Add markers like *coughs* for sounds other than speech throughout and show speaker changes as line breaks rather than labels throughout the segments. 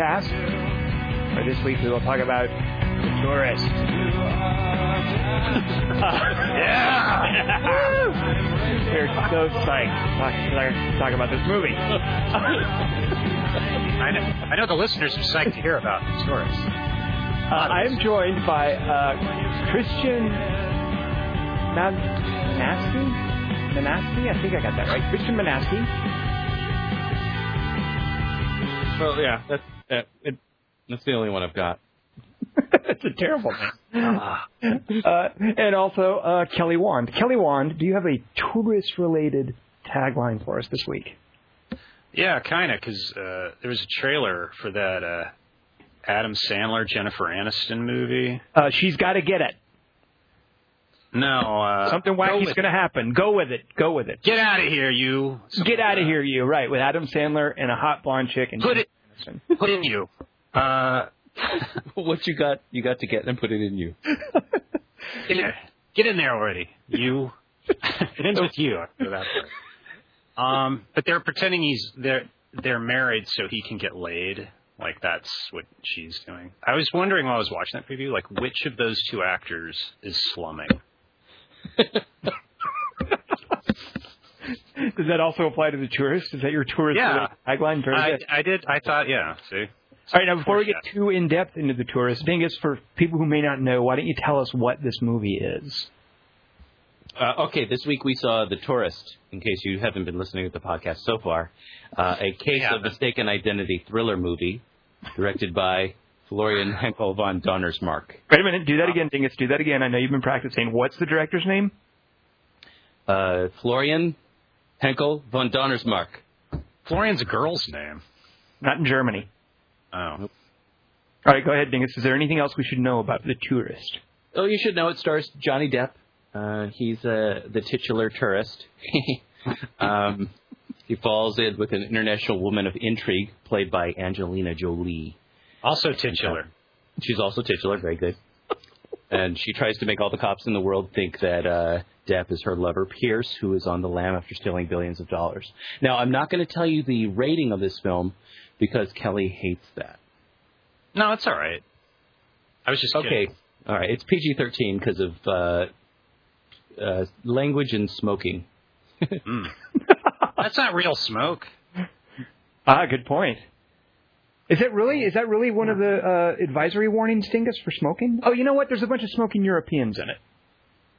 podcast. Where this week we will talk about The Tourist. *laughs*
Yeah.
We're so psyched to talk, about this movie. *laughs*
I know, I know the listeners are psyched to hear about the tourist.
Uh, I am joined by uh, Christian Man- Manasky? Manasky? I think I got that right. Christian Manasky.
Well, yeah, that's that, it, that's the only one I've got. *laughs*
That's a terrible name.
Ah.
Uh, and also uh, Kelly Wand. Kelly Wand, do you have a tourist-related tagline for us this week?
Yeah, kind of, because uh, there was a trailer for that uh, Adam Sandler Jennifer Aniston movie.
Uh, she's got to get it.
No, uh,
Something
go
wacky's going to happen. Go with it. Go with it.
Get out of here, you.
Get out of here, you. Right, with Adam Sandler and a hot blonde chick. And
Put it-
Aniston. *laughs*
Put in you. Uh, *laughs* *laughs*
what you got, you got to get and put it in you.
get, in, get in there already, you. it ends with you. after that part. Um, but they're pretending he's they're they're married so he can get laid. Like that's what she's doing. I was wondering while I was watching that preview, like which of those two actors is slumming? *laughs*
Does that also apply to the tourist? Is that your tourist
Yeah.
tagline? Very
I. I did. I thought, yeah. See,
All right, now before we get too in depth into the tourist, Dingus, for people who may not know, why don't you tell us what this movie is?
Uh, okay, this week we saw The Tourist. In case you haven't been listening to the podcast so far, uh, a case
Yeah.
of mistaken identity thriller movie, directed by Florian Henkel von Donnersmarck.
Wait a minute, do that again, Dingus. Do that again. I know you've been practicing. What's the director's name?
Uh, Florian Henkel von Donnersmarck.
Florian's a girl's name.
Not in Germany.
Oh,
All right, go ahead, Dingus. Is there anything else we should know about the tourist?
Oh, you should know it stars Johnny Depp. Uh, he's uh, the titular tourist. *laughs* um, he falls in with an international woman of intrigue, played by Angelina Jolie.
Also titular.
She's also titular, very good. And she tries to make all the cops in the world think that uh, Depp is her lover, Pearce, who is on the lam after stealing billions of dollars. Now, I'm not going to tell you the rating of this film because Kelly hates that.
No, it's all right. I was just
Okay,
kidding.
all right. It's PG-13 because of uh, uh, language and smoking. *laughs*
Mm. That's not real smoke.
Ah, good point. Is that really? Is that really one of the uh, advisory warnings, Dingus, for smoking? Oh, you know what? There's a bunch of smoking Europeans in it.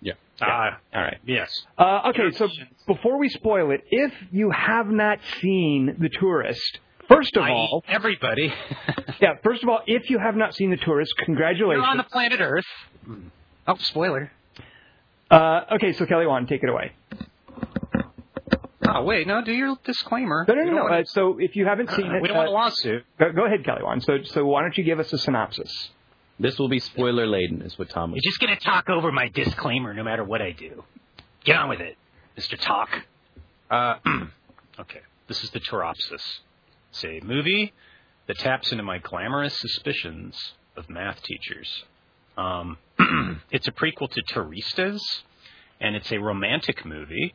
Yeah.
Ah,
All right.
yes.
Uh, okay, so before we spoil it, if you have not seen The Tourist, first of
I,
all,
everybody. *laughs*
yeah, first of all, if you have not seen The Tourist, congratulations.
You're on the planet Earth. Oh, spoiler.
uh, okay, so Kelly, Wand, take it away.
Oh, wait, no, do your disclaimer.
No, no, no, no. Uh, so if you haven't seen it,
we don't want a
uh,
lawsuit.
go, go ahead, Kelly Wand. So, so why don't you give us a synopsis?
This will be spoiler laden, is what Tom was.
You're just going to talk over my disclaimer no matter what I do. Get on with it, Mr. Talk. Uh, *clears throat* okay, this is the Tauropsis. It's a movie that taps into my glamorous suspicions of math teachers. Um, *clears throat* it's a prequel to Turistas, and it's a romantic movie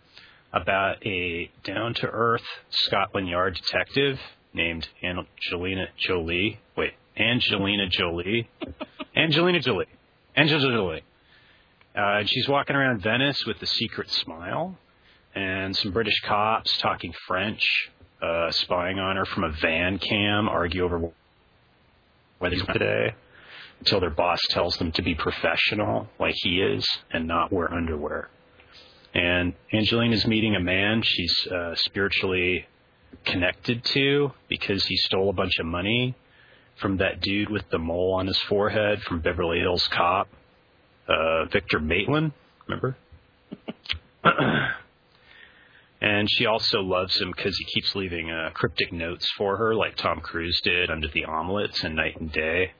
about a down-to-earth Scotland Yard detective named Angelina Jolie. Wait, Angelina Jolie. *laughs* Angelina Jolie. Angelina Jolie. Uh, and she's walking around Venice with a secret smile, and some British cops talking French, uh, spying on her from a van cam, argue over whether he's today, until their boss tells them to be professional, like he is, and not wear underwear. And Angelina's meeting a man she's uh, spiritually connected to because he stole a bunch of money from that dude with the mole on his forehead from Beverly Hills Cop, uh, Victor Maitland, remember? *clears throat* and she also loves him because he keeps leaving uh, cryptic notes for her, like Tom Cruise did under the omelets in Knight and Day.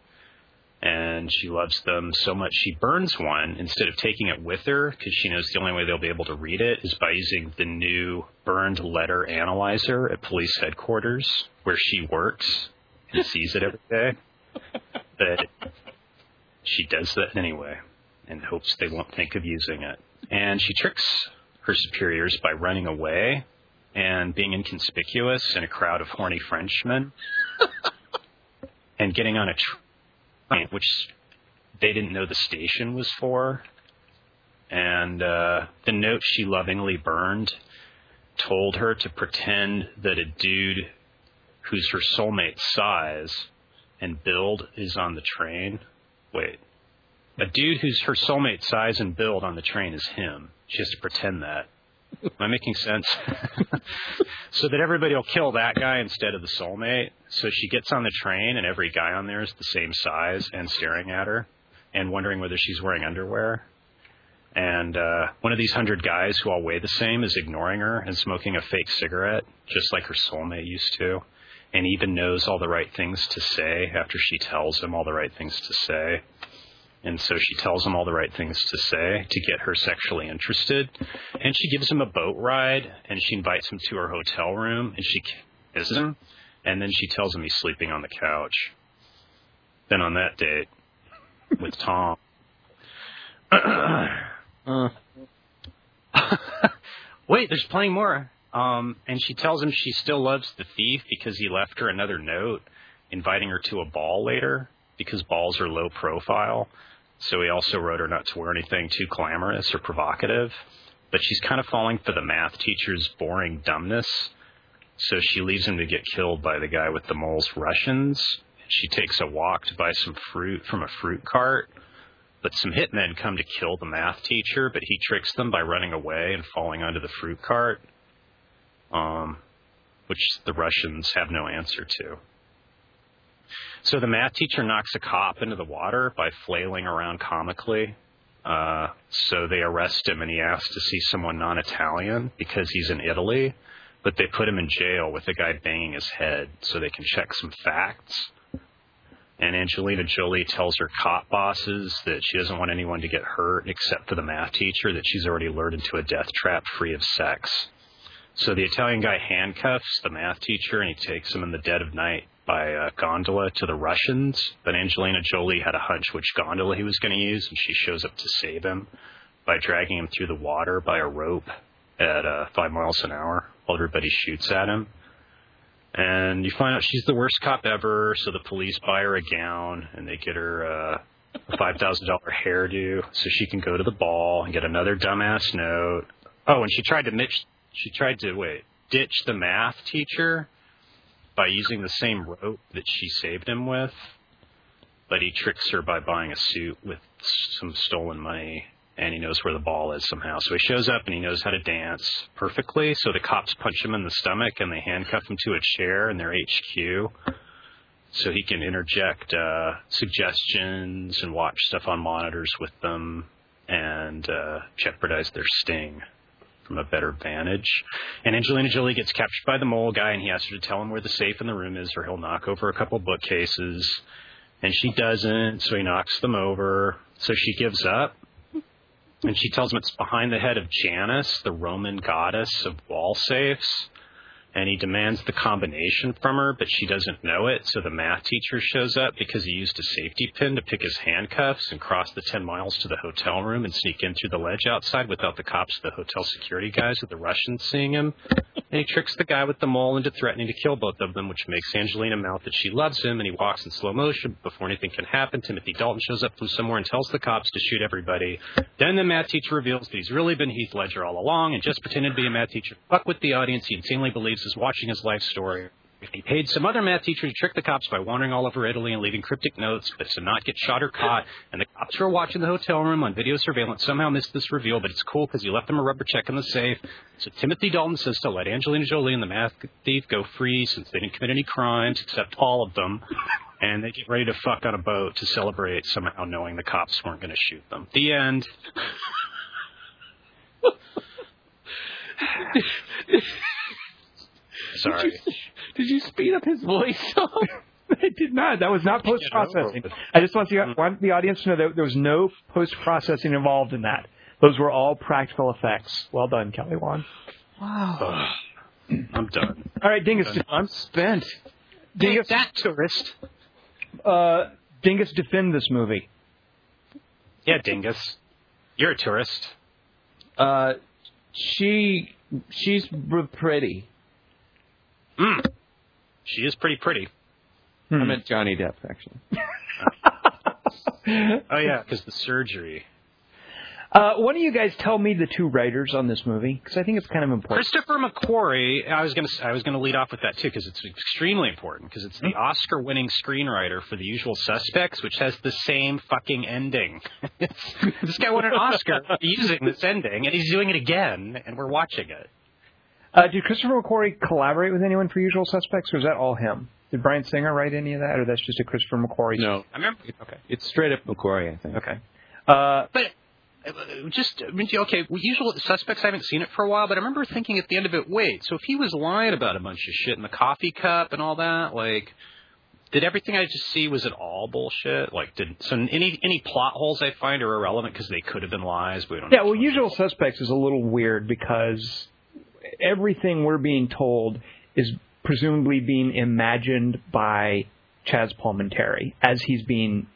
And she loves them so much she burns one instead of taking it with her because she knows the only way they'll be able to read it is by using the new burned letter analyzer at police headquarters where she works and sees it every day. *laughs* But she does that anyway and hopes they won't think of using it. And she tricks her superiors by running away and being inconspicuous in a crowd of horny Frenchmen *laughs* and getting on a train, which they didn't know the station was for. And uh, the note she lovingly burned told her to pretend that a dude who's her soulmate size and build is on the train. Wait. A dude who's her soulmate size and build on the train is him. She has to pretend that. Am I making sense? *laughs* so that everybody will kill that guy instead of the soulmate. So she gets on the train and every guy on there is the same size and staring at her and wondering whether she's wearing underwear. And uh, one of these hundred guys who all weigh the same is ignoring her and smoking a fake cigarette, just like her soulmate used to, and even knows all the right things to say after she tells him all the right things to say. And so she tells him all the right things to say to get her sexually interested. And she gives him a boat ride and she invites him to her hotel room and she kisses him. And then she tells him he's sleeping on the couch. Then on that date with Tom. *clears throat*
Uh, *laughs*
Wait, there's plenty more. Um, and she tells him she still loves the thief because he left her another note inviting her to a ball later because balls are low profile. So he also wrote her not to wear anything too glamorous or provocative. But she's kind of falling for the math teacher's boring dumbness. So she leaves him to get killed by the guy with the mole's Russians. She takes a walk to buy some fruit from a fruit cart. But some hitmen come to kill the math teacher, but he tricks them by running away and falling onto the fruit cart, um, which the Russians have no answer to. So the math teacher knocks a cop into the water by flailing around comically. Uh, so they arrest him and he asks to see someone non Italian because he's in Italy, but they put him in jail with a guy banging his head so they can check some facts. And Angelina Jolie tells her cop bosses that she doesn't want anyone to get hurt except for the math teacher, that she's already lured into a death trap free of sex. So the Italian guy handcuffs the math teacher and he takes him in the dead of night by a gondola to the Russians. But Angelina Jolie had a hunch which gondola he was going to use, and she shows up to save him by dragging him through the water by a rope at uh, five miles an hour while everybody shoots at him. And you find out she's the worst cop ever, so the police buy her a gown and they get her uh, a five thousand dollar hairdo so she can go to the ball and get another dumbass note. Oh, and she tried to mitch, she tried to wait ditch the math teacher by using the same rope that she saved him with, but he tricks her by buying a suit with some stolen money and he knows where the ball is somehow. So he shows up and he knows how to dance perfectly. So the cops punch him in the stomach and they handcuff him to a chair in their HQ so he can interject uh, suggestions and watch stuff on monitors with them and uh, jeopardize their sting from a better vantage. And Angelina Jolie gets captured by the mole guy and he asks her to tell him where the safe in the room is or he'll knock over a couple bookcases. And she doesn't, so he knocks them over. So she gives up and she tells him it's behind the head of Janus, the Roman goddess of wall safes. And he demands the combination from her, but she doesn't know it. So the math teacher shows up because he used a safety pin to pick his handcuffs and cross the 10 miles to the hotel room and sneak in through the ledge outside without the cops, the hotel security guys, or the Russians seeing him. And he tricks the guy with the mole into threatening to kill both of them, which makes Angelina mouth that she loves him, and he walks in slow motion. Before anything can happen, Timothy Dalton shows up from somewhere and tells the cops to shoot everybody. Then the math teacher reveals that he's really been Heath Ledger all along and just pretended to be a math teacher. Fuck with the audience, he insanely believes is watching his life story. He paid some other math teacher to trick the cops by wandering all over Italy and leaving cryptic notes, but to not get shot or caught. And the cops who are watching the hotel room on video surveillance somehow missed this reveal, but it's cool because he left them a rubber check in the safe. So Timothy Dalton says to let Angelina Jolie and the math thief go free since they didn't commit any crimes, except all of them. And they get ready to fuck on a boat to celebrate somehow knowing the cops weren't going to shoot them. The end. *laughs* Sorry.
Did you, speed up his voice? *laughs*
I did not. That was not post processing. I just want, to, want the audience to know that there was no post processing involved in that. Those were all practical effects. Well done, Kelly Wand.
wow.
I'm done.
All right, Dingus.
I'm spent.
Dingus,
that tourist.
uh, Dingus, defend this movie.
Yeah, dingus. You're a tourist.
Uh, she She's pretty.
Mm. She is pretty pretty.
I meant Johnny Depp, actually. *laughs*
Oh yeah, because the surgery.
Uh, why don't you guys tell me the two writers on this movie? Because I think it's kind of important.
Christopher McQuarrie. I was gonna I was gonna lead off with that too because it's extremely important because it's the Oscar-winning screenwriter for The Usual Suspects, which has the same fucking ending. *laughs* This guy won an Oscar using this ending, and he's doing it again, and we're watching it.
Uh, did Christopher McQuarrie collaborate with anyone for Usual Suspects, or is that all him? Did Bryan Singer write any of that, or that's just a Christopher McQuarrie?
No,
I remember,
Okay.
it's straight up McQuarrie, I think.
Okay. Uh,
but. uh, Just I okay, usual suspects. I haven't seen it for a while, but I remember thinking at the end of it, wait, so if he was lying about a bunch of shit in the coffee cup and all that, like, did everything I just see was it all bullshit? Like, did so any any plot holes I find are irrelevant because they could have been lies, but we don't.
yeah,
know.
well, Usual Suspects is a little weird because everything we're being told is presumably being imagined by Chaz Palminteri as he's being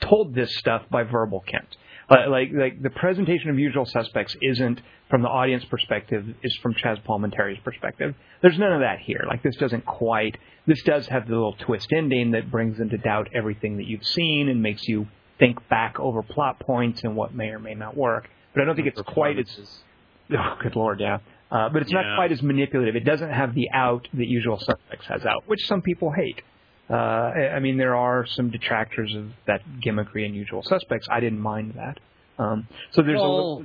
told this stuff by Verbal Kint. Uh, like like the presentation of Usual Suspects isn't from the audience perspective, is from Chaz Palminteri's perspective. There's none of that here. Like this doesn't quite. This does have the little twist ending that brings into doubt everything that you've seen and makes you think back over plot points and what may or may not work. But I don't think it's quite as *laughs* Oh, good lord, yeah. Uh, but it's
Yeah.
not quite as manipulative. It doesn't have the out that Usual Suspects has out, which some people hate. Uh, I I mean, there are some detractors of that gimmickry in Usual Suspects. I didn't mind that. Um, so there's a little,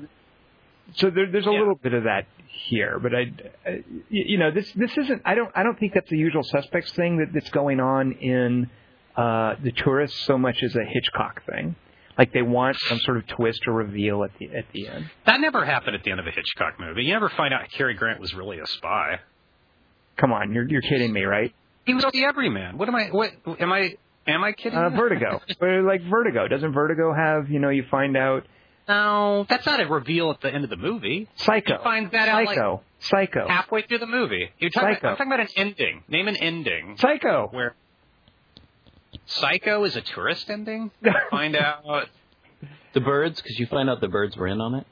so there, there's a
Yeah.
little bit of that here, but I, I, you know, this this isn't. I don't I don't think that's the Usual Suspects thing that, that's going on in uh, the tourists so much as a Hitchcock thing. Like they want some sort of twist or reveal at the at the end.
that never happened at the end of a Hitchcock movie. You never find out Cary Grant was really a spy.
Come on, you're you're kidding me, right?
He was the everyman. What am I? What am I? Am I kidding?
Uh. Vertigo, *laughs* But like Vertigo, doesn't Vertigo have you know you find out
No, that's not a reveal at the end of the movie.
Psycho,
You find that out like
Psycho, Psycho,
halfway through the movie. You're talking.
Psycho.
About, I'm talking about an ending. Name an ending
Psycho.
where Psycho is a tourist ending. *laughs* Find out.
The birds, because you find out the birds were in on it.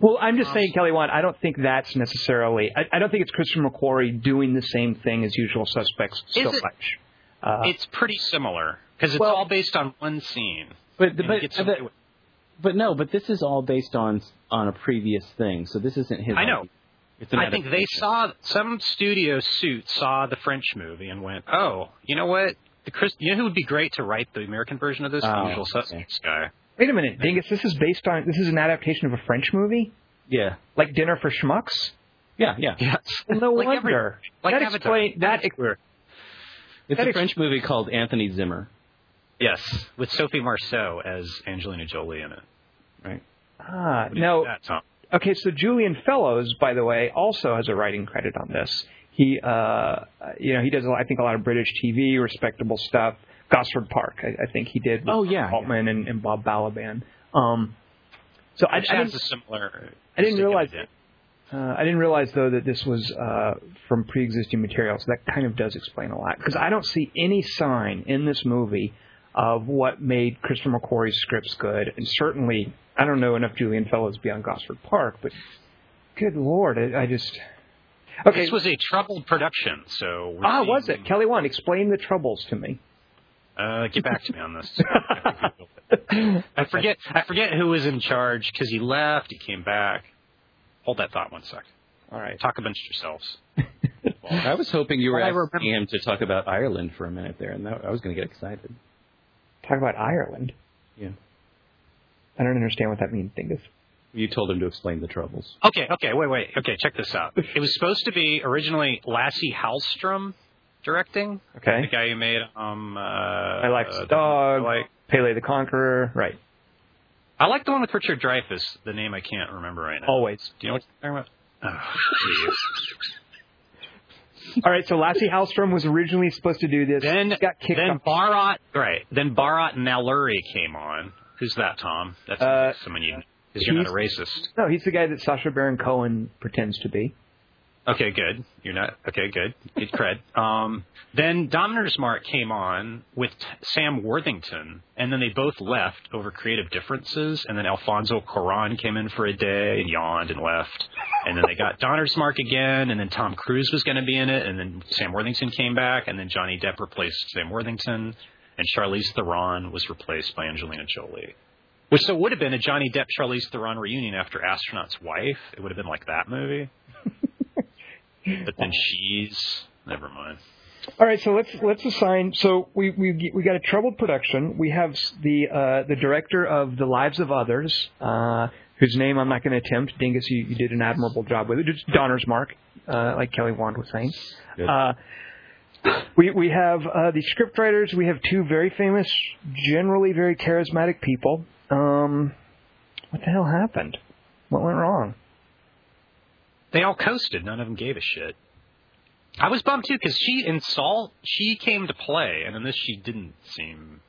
Well, I'm just saying, Kelly Wand, I don't think that's necessarily. I, I don't think it's Christopher McQuarrie doing the same thing as Usual Suspects so
it-
much. Uh,
It's pretty similar because it's
Well-
all based on one scene.
But
And
but,
gets
but
with-
but no, but this is all based on on a previous thing. So this isn't his.
I know.
idea.
I think they saw some studio suit saw the French movie and went, "Oh, you know what? The Chris, you know who would be great to write the American version of this?
Oh,
Usual Suspects guy."
wait a minute, Dingus. This is based on. This is an adaptation of a French movie,
Yeah.
like Dinner for Schmucks.
Yeah, yeah.
Yes.
Well, no
Like
wonder.
every- like
that
Avatar.
explain that. ex-
It's
That
a
ex-
French movie called Anthony Zimmer.
Yes, with Sophie Marceau as Angelina Jolie in it.
Right.
Ah,
What do you
no.
that,
Okay, so Julian Fellowes, by the way, also has a writing credit on this. He, uh, you know, he does, I think, a lot of British TV, respectable stuff. Gosford Park, I, I think he did. With
Oh, yeah,
Altman and, and Bob Balaban. Um, so I, I
has
didn't,
a similar.
I didn't realize
it.
uh, I didn't realize though that this was uh, from pre-existing material. So that kind of does explain a lot because I don't see any sign in this movie of what made Christopher McQuarrie's scripts good, and certainly I don't know enough Julian Fellowes beyond Gosford Park, but good lord, I, I just okay.
This was a troubled production, so. we're
ah, was it Kelly? One, explain the troubles to me.
Uh, get back to me on this. *laughs* I forget. I forget who was in charge because he left. He came back. Hold that thought one sec.
All right.
Talk amongst yourselves. *laughs*
I was hoping you were
Well,
asking him to talk about Ireland for a minute there, and that, I was going to get excited.
Talk about Ireland.
Yeah.
I don't understand what that means, Dingus.
You told him to explain the troubles.
Okay, okay, wait, wait. Okay, check this out. *laughs* It was supposed to be originally Lasse Hallstrom directing.
Okay.
The guy who made um. Uh,
My Life's
uh,
Dog.
I like,
Pelle the Conqueror. Right.
I like the one with Richard Dreyfuss. The name I can't remember right now.
Always.
Do you know what I'm talking about? Oh. *laughs*
All right. So Lasse Hallstrom was originally supposed to do this.
then
got kicked
then. Barat right. Then Bharat Nalluri came on. Who's that, Tom? That's
Uh,
someone you because you're not a racist.
No, he's the guy that Sacha Baron Cohen pretends to be.
Okay, good. You're not okay. Good, good cred. Um, then Donnersmarck came on with t- Sam Worthington, and then they both left over creative differences. And then Alfonso Cuarón came in for a day and yawned and left. And then they got Donnersmarck again, and then Tom Cruise was going to be in it, and then Sam Worthington came back, and then Johnny Depp replaced Sam Worthington, and Charlize Theron was replaced by Angelina Jolie. Which so would have been a Johnny Depp Charlize Theron reunion after Astronaut's Wife. It would have been like that movie. *laughs* but then she's never mind.
All right, so let's let's assign. So we we we got a troubled production. We have the uh, the director of The Lives of Others, uh, whose name I'm not going to attempt. Dingus, you, you did an admirable job with it. Just Donnersmarck, uh, like Kelly Wand was saying. Uh, we we have uh, the scriptwriters. We have two very famous, generally very charismatic people. Um, what the hell happened? What went wrong?
They all coasted. None of them gave a shit. I was bummed too because she in Salt she came to play, and in this she didn't seem.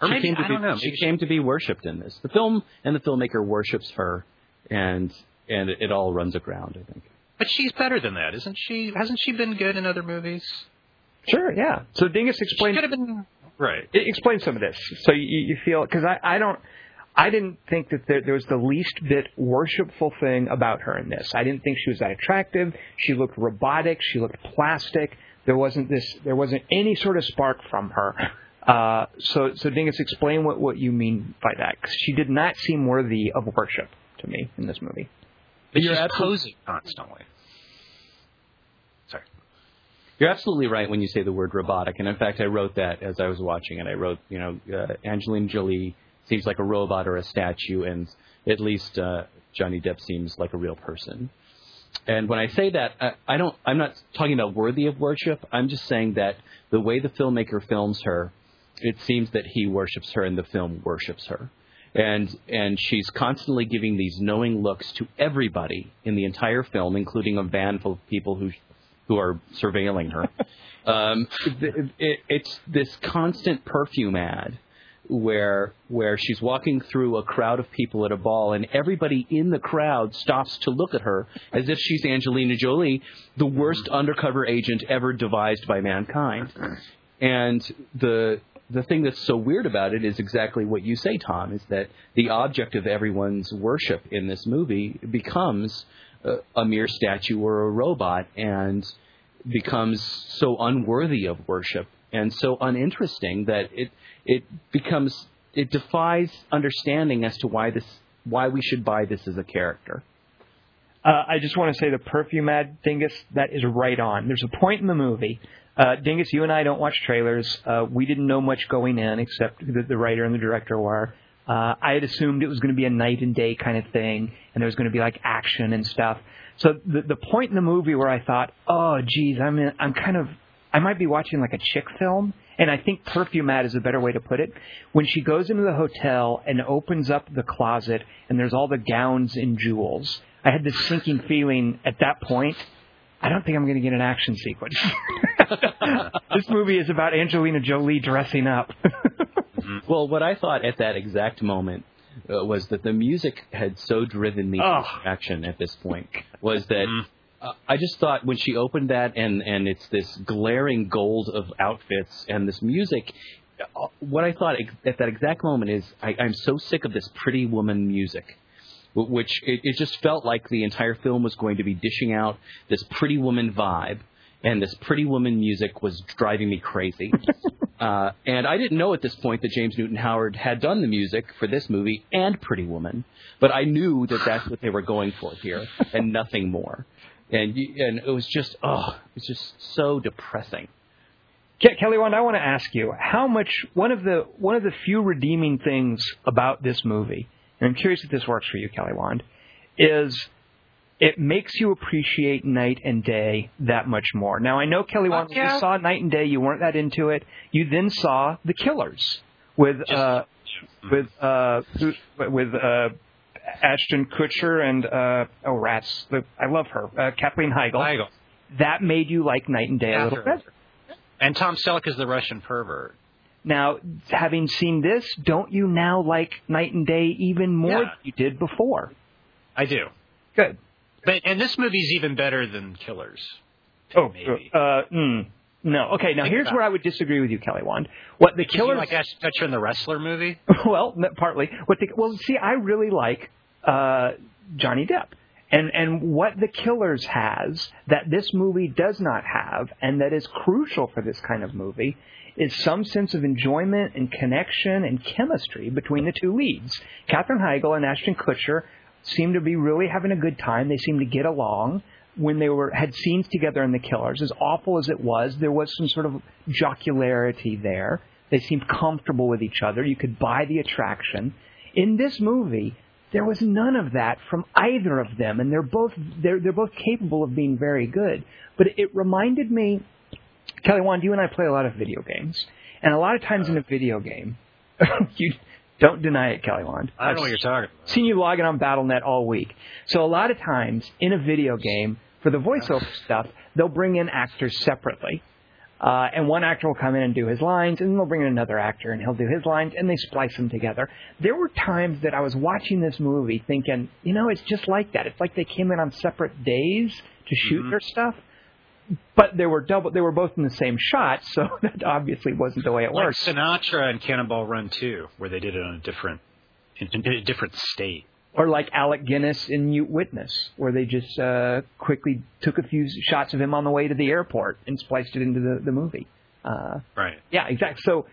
Or
she
maybe
came to
I
be,
don't know.
She
Maybe
came to be worshipped in this. The film and the filmmaker worships her, and and it, it all runs aground. I think.
But she's better than that, isn't she? Hasn't she been good in other movies?
Sure, yeah. So Dingus
She
explain
could have been right.
It explains some of this. So you, you feel because I, I don't I didn't think that there, there was the least bit worshipful thing about her in this. I didn't think she was that attractive. She looked robotic. She looked plastic. There wasn't this. There wasn't any sort of spark from her. Uh, so so Dingus, explain what what you mean by that. 'Cause she did not seem worthy of worship to me in this movie.
But
You're
she's posing constantly. Sorry.
You're absolutely right when you say the word robotic, and in fact, I wrote that as I was watching it. I wrote, you know, uh, Angelina Jolie seems like a robot or a statue, and at least uh, Johnny Depp seems like a real person. And when I say that, I, I don't. I'm not talking about worthy of worship. I'm just saying that the way the filmmaker films her, it seems that he worships her, and the film worships her. And and she's constantly giving these knowing looks to everybody in the entire film, including a van full of people who who are surveilling her. *laughs* um, it, it, it's this constant perfume ad where where she's walking through a crowd of people at a ball and everybody in the crowd stops to look at her as if she's Angelina Jolie, the worst undercover agent ever devised by mankind. And the the thing that's so weird about it is exactly what you say, Tom, is that the object of everyone's worship in this movie becomes a, a mere statue or a robot and becomes so unworthy of worship and so uninteresting that it it becomes it defies understanding as to why this why we should buy this as a character.
Uh, I just want to say the perfume ad, Dingus, that is right on. There's a point in the movie. Uh, Dingus, you and I don't watch trailers. Uh, we didn't know much going in, except that the writer and the director were. Uh, I had assumed it was going to be a Knight and Day kind of thing, and there was going to be like action and stuff. So the the point in the movie where I thought, oh, geez, I'm in, I'm kind of I might be watching like a chick film, and I think perfume ad is a better way to put it. When she goes into the hotel and opens up the closet, and there's all the gowns and jewels, I had this sinking feeling at that point. I don't think I'm going to get an action sequence. *laughs* this movie is about Angelina Jolie dressing up.
Well, what I thought at that exact moment uh, was that the music had so driven me
Oh.
to action at this point was that uh, I just thought when she opened that and and it's this glaring gold of outfits and this music. uh, What I thought at that exact moment is I, I'm so sick of this pretty woman music, which it, it just felt like the entire film was going to be dishing out this pretty woman vibe, and this pretty woman music was driving me crazy. *laughs* Uh, and I didn't know at this point that James Newton Howard had done the music for this movie and Pretty Woman, but I knew that that's what they were going for here and nothing more. And you, and it was just oh, it was just so depressing.
Ke- Kelly Wand, I want to ask you how much one of the one of the few redeeming things about this movie, and I'm curious if this works for you, Kelly Wand, is it makes you appreciate Knight and Day that much more. Now I know Kelly Wand,
yeah.
you saw Knight and Day, you weren't that into it. You then saw The Killers with uh, with uh, with uh, Ashton Kutcher and uh, oh rats, the, I love her, uh, Kathleen Heigl.
Heigl.
That made you like Knight and Day a little
Catherine.
bit.
And Tom Selleck is the Russian pervert.
Now, having seen this, don't you now like Knight and Day even more
Yeah.
than you did before?
I do.
Good.
But and this movie's even better than Killers.
Oh,
maybe.
uh, mm, no. Okay, now here's where I would disagree with you, Kelly Wand. What the killers?
like Ashton Kutcher in the wrestler movie? *laughs*
well, partly. What the well, see, I really like uh, Johnny Depp, and and what the Killers has that this movie does not have, and that is crucial for this kind of movie, is some sense of enjoyment and connection and chemistry between the two leads. Katherine Heigl and Ashton Kutcher seem to be really having a good time. They seem to get along. When they were had scenes together in The Killers, as awful as it was, there was some sort of jocularity there. They seemed comfortable with each other. You could buy the attraction. In this movie, there was none of that from either of them, and they're both they're they're both capable of being very good. But it reminded me, Kelly Wand, you and I play a lot of video games, and a lot of times in a video game, *coughs* you don't deny it, Kelly Wand.
I know what you're talking about.
seen you logging on BattleNet all week. So a lot of times in a video game, for the voiceover stuff, they'll bring in actors separately. Uh, and one actor will come in and do his lines, and then they'll bring in another actor and he'll do his lines, and they splice them together. There were times that I was watching this movie thinking, you know, it's just like that. It's like they came in on separate days to shoot
Mhm.
their stuff, but they were double. They were both in the same shot, so *laughs* that obviously wasn't the way it
Like
worked.
Sinatra and Cannonball Run 2, where they did it on a different in, in a different state.
Or like Alec Guinness in Mute Witness, where they just uh, quickly took a few shots of him on the way to the airport and spliced it into the, the movie. Uh,
Right.
yeah, exactly. So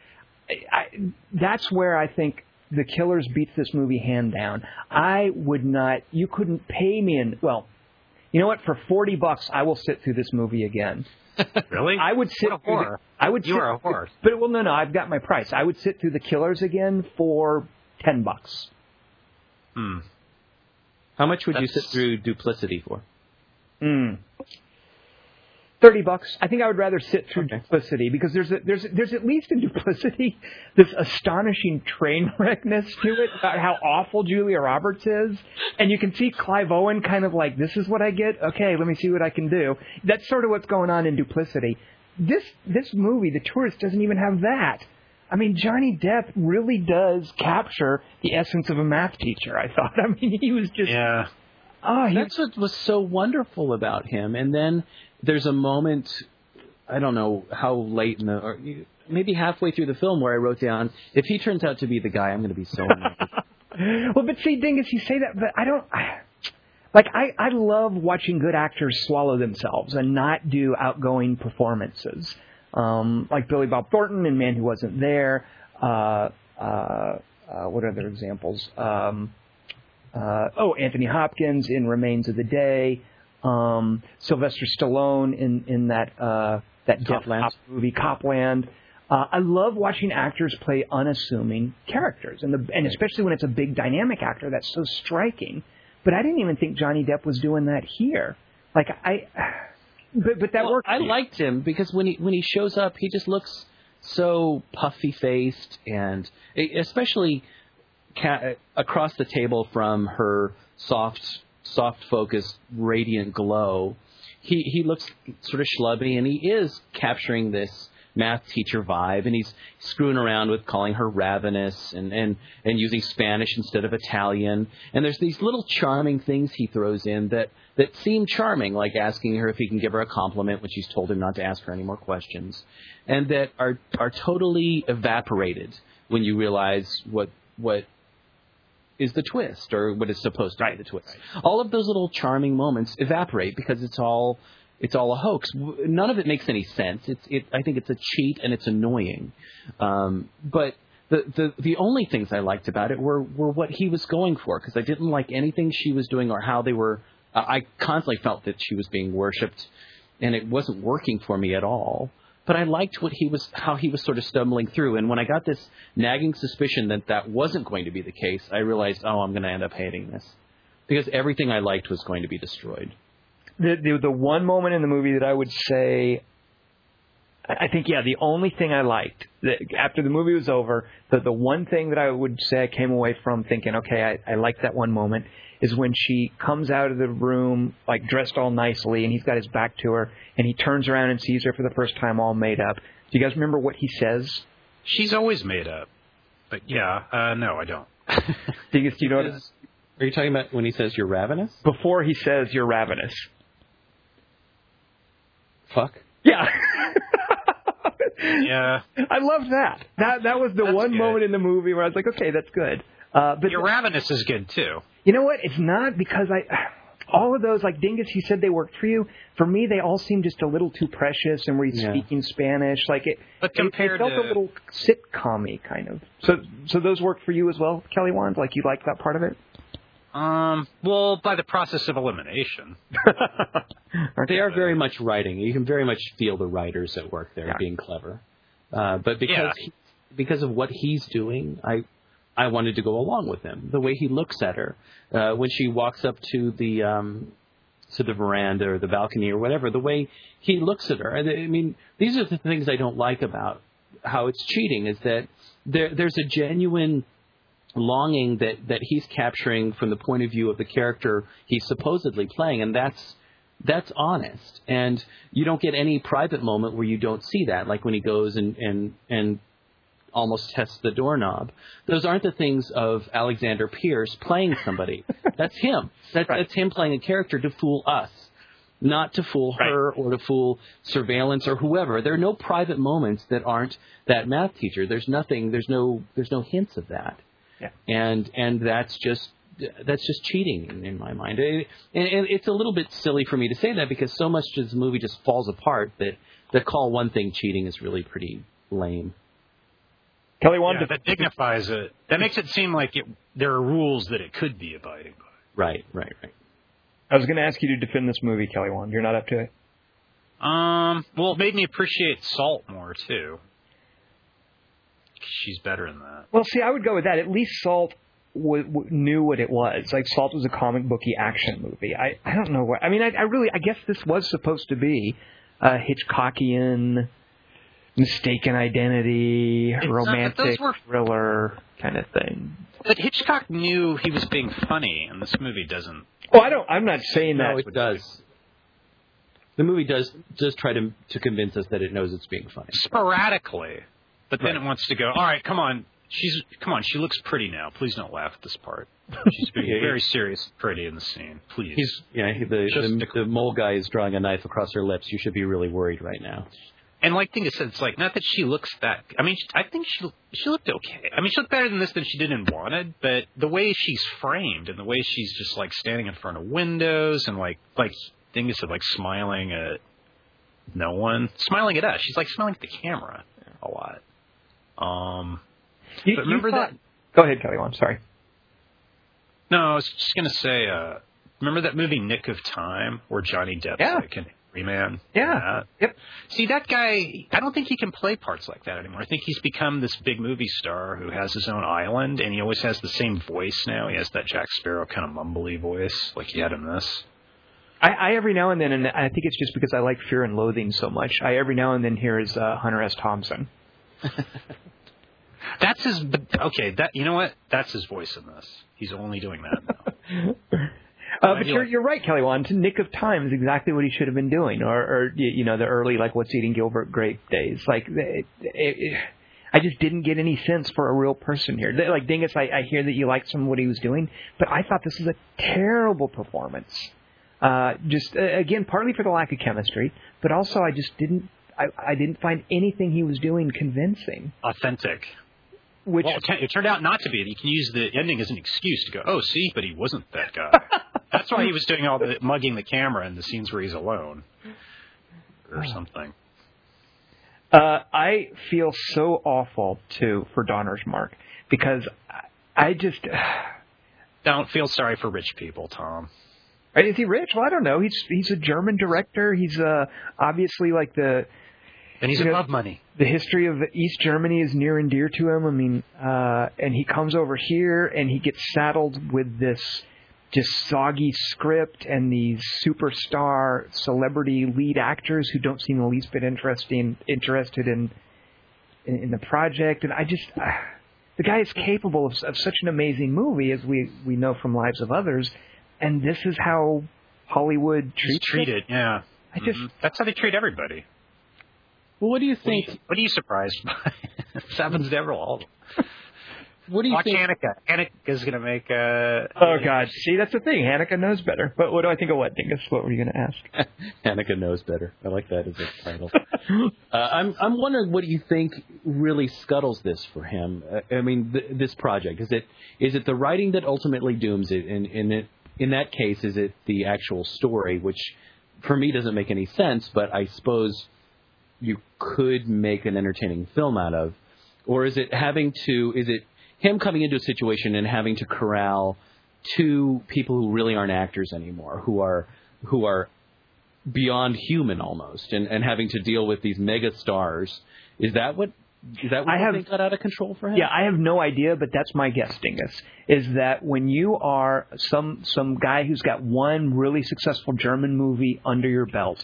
I, that's where I think The Killers beats this movie hand down. I would not. You couldn't pay me in. Well, you know what? For forty bucks, I will sit through this movie again. *laughs*
Really?
I would sit.
What a
through the- I would.
You
sit,
are a whore.
But well, no, no. I've got my price. I would sit through The Killers again for ten bucks.
Hmm.
How much would you sit through Duplicity for?
Mm. Thirty bucks. I think I would rather sit through
Okay.
Duplicity because there's a, there's there's at least in Duplicity *laughs* this astonishing train wreckness to it about how awful Julia Roberts is, and you can see Clive Owen kind of like this is what I get. Okay, let me see what I can do. That's sort of what's going on in Duplicity. This this movie, The Tourist, doesn't even have that. I mean, Johnny Depp really does capture the essence of a math teacher. I thought. *laughs* I mean, he was just
Yeah.
oh, he
That's what was so wonderful about him. And then there's a moment, I don't know how late in the, or maybe halfway through the film, where I wrote down, if he turns out to be the guy, I'm going to be so *laughs* annoyed.
well, but see, Dingus, you say that, but I don't. I, Like I, I love watching good actors swallow themselves and not do outgoing performances. Um, like Billy Bob Thornton in Man Who Wasn't There. Uh, uh, uh, what other examples? Um, uh, oh, Anthony Hopkins in Remains of the Day. Um, Sylvester Stallone in in that uh, that Death
Copland.
Cop movie Copland. Uh, I love watching actors play unassuming characters, and the and especially when it's a big dynamic actor that's so striking. But I didn't even think Johnny Depp was doing that here. Like I, but but that
Well,
worked.
I liked him because when he when he shows up, he just looks so puffy faced, and especially ca- uh, across the table from her soft, soft focused, radiant glow, he he looks sort of schlubby, and he is capturing this math teacher vibe, and he's screwing around with calling her ravenous and and and using Spanish instead of Italian. And there's these little charming things he throws in that that seem charming, like asking her if he can give her a compliment when she's told him not to ask her any more questions, and that are are totally evaporated when you realize what what is the twist or what is supposed to be the twist. All of those little charming moments evaporate because it's all it's all a hoax. None of it makes any sense. It's it I think it's a cheat and it's annoying. Um, but the, the the only things I liked about it were were what he was going for because I didn't like anything she was doing or how they were. I constantly felt that she was being worshipped, and it wasn't working for me at all. But I liked what he was, how he was sort of stumbling through. And when I got this nagging suspicion that that wasn't going to be the case, I realized, oh, I'm going to end up hating this because everything I liked was going to be destroyed.
The, the the one moment in the movie that I would say, I I think yeah, the only thing I liked that after the movie was over, the the one thing that I would say I came away from thinking, okay, I, I like that one moment is when she comes out of the room like dressed all nicely and he's got his back to her and he turns around and sees her for the first time all made up. Do you guys remember what he says?
She's always made up. But yeah, uh, no, I don't. *laughs*
Dingus, do you know what?
Are you talking about when he says you're ravenous?
Before he says you're ravenous.
Fuck.
Yeah.
Yeah.
I love that. That that was the
That's
one
good.
moment in the movie where I was like, okay, that's good. Uh, but
Your ravenous is good too.
you know what? It's not because I. All of those, like Dingus, you said they worked for you. For me, they all seem just a little too precious, and where he's
Yeah.
speaking Spanish, like it.
But
it- it, felt
to-
a little sitcom-y kind of. So, so those worked for you as well, Kelly Wand. Like you liked that part of it.
Um. Well, by the process of elimination. *laughs*
They are very much writing. You can very much feel the writers at work there
Yeah.
being clever. Uh, but because
Yeah.
he, because of what he's doing, I I wanted to go along with him. The way he looks at her uh, when she walks up to the um, to the veranda or the balcony or whatever, the way he looks at her. I mean, these are the things I don't like about how it's cheating. Is that there there's a genuine longing that that he's capturing from the point of view of the character he's supposedly playing, and that's that's honest. And you don't get any private moment where you don't see that, like when he goes and and and almost tests the doorknob. Those aren't the things of Alexander Pearce playing somebody. *laughs* that's him. That's,
Right.
that's him playing a character to fool us. Not to fool
Right.
her or to fool surveillance or whoever. There are no private moments that aren't that math teacher. There's nothing. There's no. There's no hints of that.
Yeah.
And and that's just that's just cheating in, in my mind. And, and it's a little bit silly for me to say that because so much of the movie just falls apart that that call one thing cheating is really pretty lame.
Kelly Wand.
Yeah, that dignifies it. That makes it seem like it, there are rules that it could be abiding by.
Right, right, right.
I was going to ask you to defend this movie, Kelly Wand. You're not up to it.
Um. Well, it made me appreciate Salt more too. She's better in that.
Well, see, I would go with that. At least Salt w- w- knew what it was. Like Salt was a comic booky action movie. I I don't know what. I mean, I, I really I guess this was supposed to be a Hitchcockian, mistaken identity,
not- but
romantic
those were-
thriller kind of thing.
But Hitchcock knew he was being funny, and this movie doesn't.
Well, I don't. I'm not saying
No,
that.
it does. The movie does does try to to convince us that it knows it's being funny.
sporadically, but then
Right.
it wants to go. All right, come on. She's come on. She looks pretty now. Please don't laugh at this part. She's being
Yeah,
very serious, pretty in the scene. Please.
He's yeah, he, the, the the mole guy is drawing a knife across her lips. You should be really worried right now.
and like thing is, it's like not that she looks that. I mean, I think she she looked okay. I mean, she looked better than this than she did in Wanted. But the way she's framed and the way she's just like standing in front of windows and like like thing is like smiling at no one, smiling at us. She's like smiling at the camera a lot. Um.
You,
But remember
thought-
that-
Go ahead, Kelly Wand. Sorry.
No, I was just gonna say, uh, remember that movie Nick of Time where Johnny Depp's
Yeah.
like an angry man?
Yeah.
That?
Yep.
See that guy? I don't think he can play parts like that anymore. I think he's become this big movie star who has his own island, and he always has the same voice now. He has that Jack Sparrow kind of mumbly voice, like he had in this.
I, I every now and then, and I think it's just because I like Fear and Loathing so much. I every now and then hear his uh, Hunter S. Thompson. *laughs*
That's his. Okay, that you know what? That's his voice in this. He's only doing that now. *laughs*
Uh, but you're you're right, Kelly Wand. Nick of Time is exactly what he should have been doing, or or you know the early like what's eating Gilbert Grape days. Like it, it, it, I just didn't get any sense for a real person here. Like Dingus, I, I hear that you liked some of what he was doing, but I thought this was a terrible performance. Uh, just uh, again, partly for the lack of chemistry, but also I just didn't. I, I didn't find anything he was doing convincing.
Authentic.
Which
Well, it, it turned out not to be. You can use the ending as an excuse to go, oh, see, but he wasn't that guy. *laughs* That's why he was doing all the mugging the camera in the scenes where he's alone or something.
Uh, I feel so awful too for Donnersmarck because I- I just *sighs*
Don't feel sorry for rich people, Tom.
is he rich? Well, I don't know. He's he's a German director. He's uh obviously like the
And he's
You know-
above money.
the history of East Germany is near and dear to him. I mean, uh, and he comes over here and he gets saddled with this just soggy script and these superstar celebrity lead actors who don't seem the least bit interesting interested in in, in the project. And I just uh, the guy is capable of, of such an amazing movie as we we know from Lives of Others, and this is how Hollywood treats it.
treated, yeah.
I just
Mhm. That's how they treat everybody.
Well, what do you
What are
think?
you, *laughs* what are you surprised by? *laughs* this happens to everyone. all
what do you
Watch
think?
Hanukkah. Hanukkah's gonna make uh
Oh God! See, that's the thing. Hanukkah knows better. But what do I think of what, Dingus? What were you going to ask? *laughs*
Hanukkah knows better. I like that as a title. uh, I'm I'm wondering what do you think really scuttles this for him? Uh, I mean, th- this project is it is it the writing that ultimately dooms it? In in it in that case, is it the actual story, which for me doesn't make any sense, but I suppose you could make an entertaining film out of, or is it having to is it him coming into a situation and having to corral two people who really aren't actors anymore, who are who are beyond human almost, and, and having to deal with these mega stars. Is that what is that what
I have-
think got out of control for him?
Yeah, I have no idea, but that's my guess, Dingus. Is that when you are some some guy who's got one really successful German movie under your belt,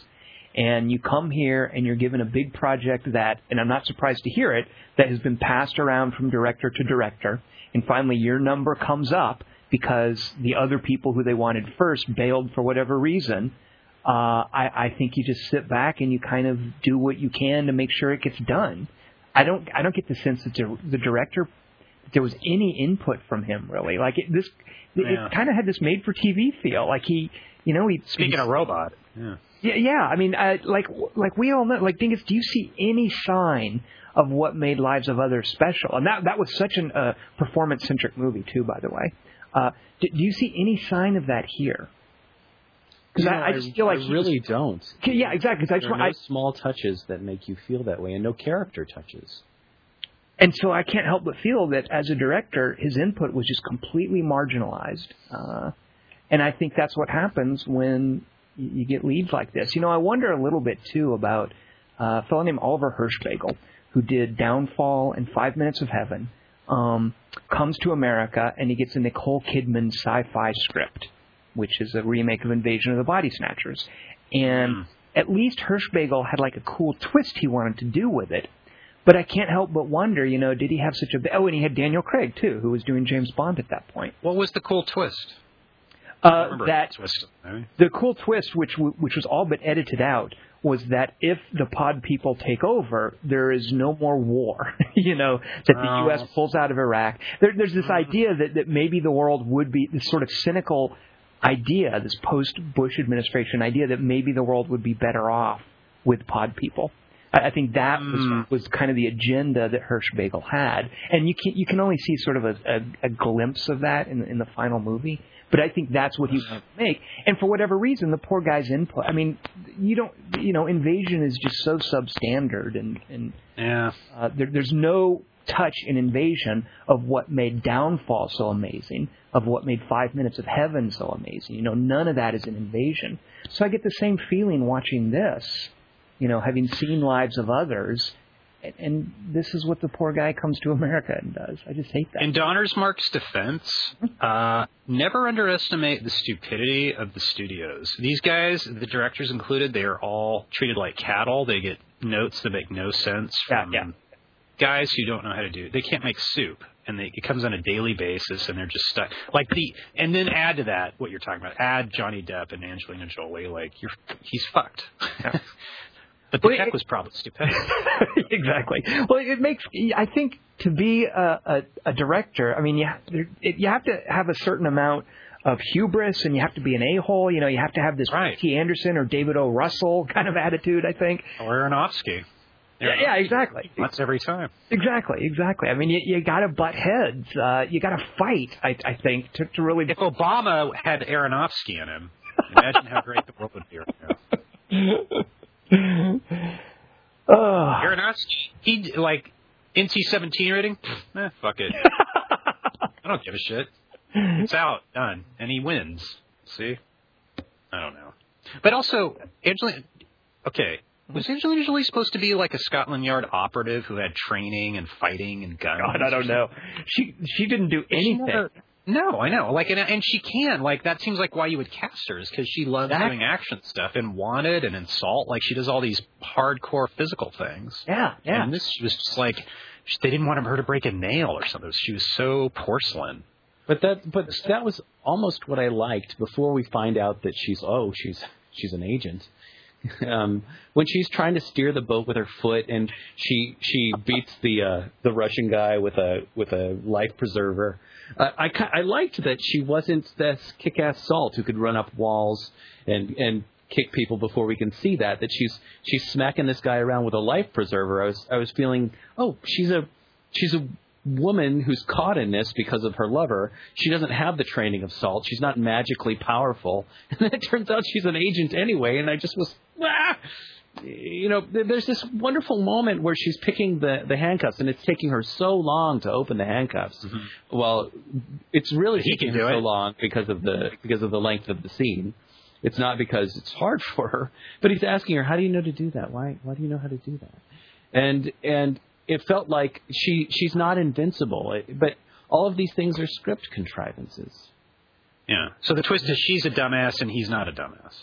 and you come here and you're given a big project that, and I'm not surprised to hear it, that has been passed around from director to director, and finally your number comes up because the other people who they wanted first bailed for whatever reason. Uh, I, I think you just sit back and you kind of do what you can to make sure it gets done. I don't I don't get the sense that the, the director there was any input from him really. Like it, this,
Yeah.
it kind of had this made for TV feel. Like he, you know, he
speaking of robot. Yeah.
Yeah, yeah. I mean, uh, like like we all know. Like, Dingus, do you see any sign of what made Lives of Others special? And that that was such a uh, performance centric movie too, by the way. Uh, do, do you see any sign of that here? Because
know,
I, I just feel like
I really don't.
yeah, exactly. 'cause I just
There are no
I,
small touches that make you feel that way, and no character touches.
and so I can't help but feel that as a director, his input was just completely marginalized. Uh, and I think that's what happens when you get leads like this. You know, I wonder a little bit too about uh, a fellow named Oliver Hirschbiegel, who did Downfall and Five Minutes of Heaven. Um, comes to America and he gets a Nicole Kidman sci-fi script, which is a remake of Invasion of the Body Snatchers. And at least Hirschbiegel had like a cool twist he wanted to do with it. But I can't help but wonder, you know, did he have such a oh, and he had Daniel Craig too, who was doing James Bond at that point.
What was the cool twist?
Uh, that
the twist.
the cool twist, which w- which was all but edited out, was that if the pod people take over, there is no more war. *laughs* you know that the
Oh.
U.S. pulls out of Iraq. There, there's this idea that that maybe the world would be this sort of cynical idea, this post-Bush administration idea that maybe the world would be better off with pod people. I I think that was was kind of the agenda that Hirschbiegel had, and you can you can only see sort of a, a, a glimpse of that in in the final movie. But I think that's what he wanted to make, and for whatever reason, the poor guy's input. I mean, you don't you know, Invasion is just so substandard, and and
Yeah.
uh, there, there's no touch in Invasion of what made Downfall so amazing, of what made Five Minutes of Heaven so amazing. You know, none of that is an Invasion. So I get the same feeling watching this, you know, having seen Lives of Others, and, this is what the poor guy comes to America and does. I just hate that.
In Donnersmarck's defense, uh, never underestimate the stupidity of the studios. These guys, the directors included, they are all treated like cattle. They get notes that make no sense
Yeah,
from
yeah.
guys who don't know how to do it. They can't make soup, and they, it comes on a daily basis, and they're just stuck. Like the, and then add to that what you're talking about. Add Johnny Depp and Angelina Jolie. Like you're, he's fucked. *laughs* but the
Well,
tech
it-
was probably stupid. *laughs*
exactly. Well, it makes. I think to be a, a, a director, I mean, you have, it, you have to have a certain amount of hubris, and you have to be an a hole. You know, you have to have this
Right.
T. Anderson or David O. Russell *laughs* kind of attitude. I think.
or Aronofsky.
Yeah, yeah, exactly.
That's every time.
Exactly, exactly. I mean, you, you got to butt heads. Uh, you got to fight. I, I think to, to really.
If Obama had Aronofsky in him, imagine how great the world would be right now. *laughs* *laughs* Aronofsky, he like NC-17 rating. Eh, fuck it. *laughs* I don't give a shit. It's out, done, and he wins. See, I don't know. But also, Angelina. Okay, was Angelina Jolie supposed to be like a Scotland Yard operative who had training and fighting and guns?
God, I don't know. She she didn't do
She
anything.
never- no, I know. Like, and, and she can. Like, that seems like why you would cast her is because she loves
That-
doing action stuff and wanted and insult. Like, she does all these hardcore physical things.
Yeah, yeah.
And this she was just like, she- they didn't want her to break a nail or something. She was so porcelain.
But that but that was almost what I liked before we find out that she's oh she's she's an agent *laughs* um, when she's trying to steer the boat with her foot, and she she beats the uh, the Russian guy with a with a life preserver. Uh, I I liked that she wasn't this kick-ass Salt who could run up walls and and kick people before we can see that. That she's she's smacking this guy around with a life preserver. I was I was feeling oh she's a she's a woman who's caught in this because of her lover. She doesn't have the training of Salt. She's not magically powerful. *laughs* And then it turns out she's an agent anyway. And I just was, ah! you know, there's this wonderful moment where she's picking the, the handcuffs, and it's taking her so long to open the handcuffs. Well, it's really
He
taking her so
it.
long because of the because of the length of the scene. It's not because it's hard for her, but he's asking her, "How do you know to do that? Why why do you know how to do that?" And and it felt like she she's not invincible, It- but all of these things are script contrivances.
Yeah. So the twist is she's a dumbass and he's not a dumbass.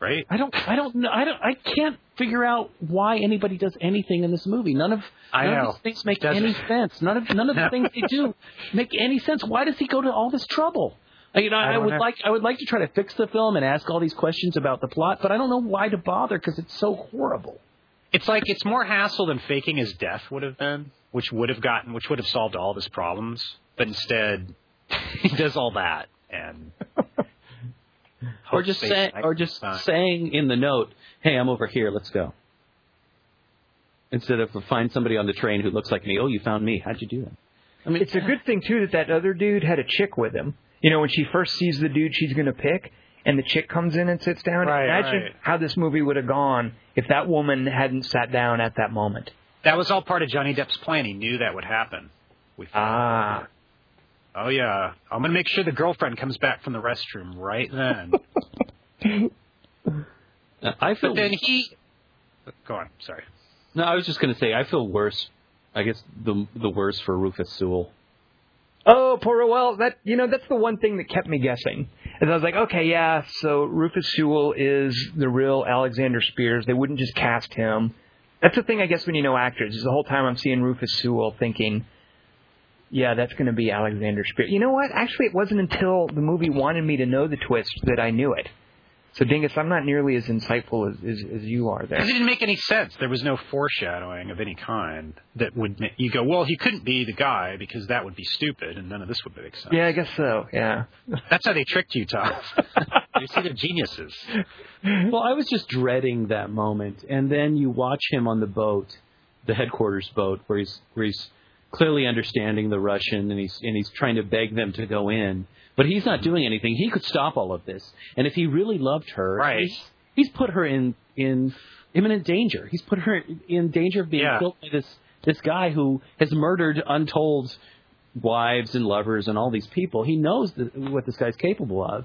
Right?
I don't I don't know I don't I can't figure out why anybody does anything in this movie. None of
I
none
know.
of these things make any *laughs* sense. None of none of the things they do make any sense. Why does he go to all this trouble? You know,
I
I, would
know.
like I would like to try to fix the film and ask all these questions about the plot, but I don't know why to bother because it's so horrible.
It's like it's more hassle than faking his death would have been, which would have gotten, which would have solved all of his problems. But instead, *laughs* he does all that and *laughs*
or just
hopes
say,
they-
or just
Fine.
saying in the note, "Hey, I'm over here. Let's go." Instead of find somebody on the train who looks like me. Oh, you found me. How'd you do that? I mean,
It's a good thing too that that other dude had a chick with him. You know, when she first sees the dude she's going to pick, and the chick comes in and sits down.
Right,
Imagine
right.
how this movie would have gone if that woman hadn't sat down at that moment.
that was all part of Johnny Depp's plan. He knew that would happen. We
Ah,
Oh yeah, I'm gonna make sure the girlfriend comes back from the restroom right then. *laughs*
I feel
but then he. Go on. Sorry.
No, I was just going to say I feel worse. I guess the the worse for Rufus Sewell.
Oh, poor well, that you know that's the one thing that kept me guessing. And I was like, okay, yeah, so Rufus Sewell is the real Alexander Pearce. They wouldn't just cast him. That's the thing, I guess, when you know actors. Is the whole time I'm seeing Rufus Sewell thinking, yeah, that's going to be Alexander Pearce. You know what? Actually, it wasn't until the movie wanted me to know the twist that I knew it. So, Dingus, I'm not nearly as insightful as as, as you are there.
Because it
there.
didn't make any sense. There was no foreshadowing of any kind that would make you go, well, he couldn't be the guy because that would be stupid, and none of this would make sense.
Yeah, I guess so. Yeah. *laughs*
That's how they tricked you, Tom. *laughs* you see, they're geniuses.
Well, I was just dreading that moment, and then you watch him on the boat, the headquarters boat, where he's where he's clearly understanding the Russian, and he's and he's trying to beg them to go in, but he's not doing anything. He could stop all of this, and if he really loved her,
Right.
he's, he's put her in in imminent danger. He's put her in danger of being
Yeah.
killed by this this guy who has murdered untold wives and lovers and all these people. He knows th- what this guy's capable of.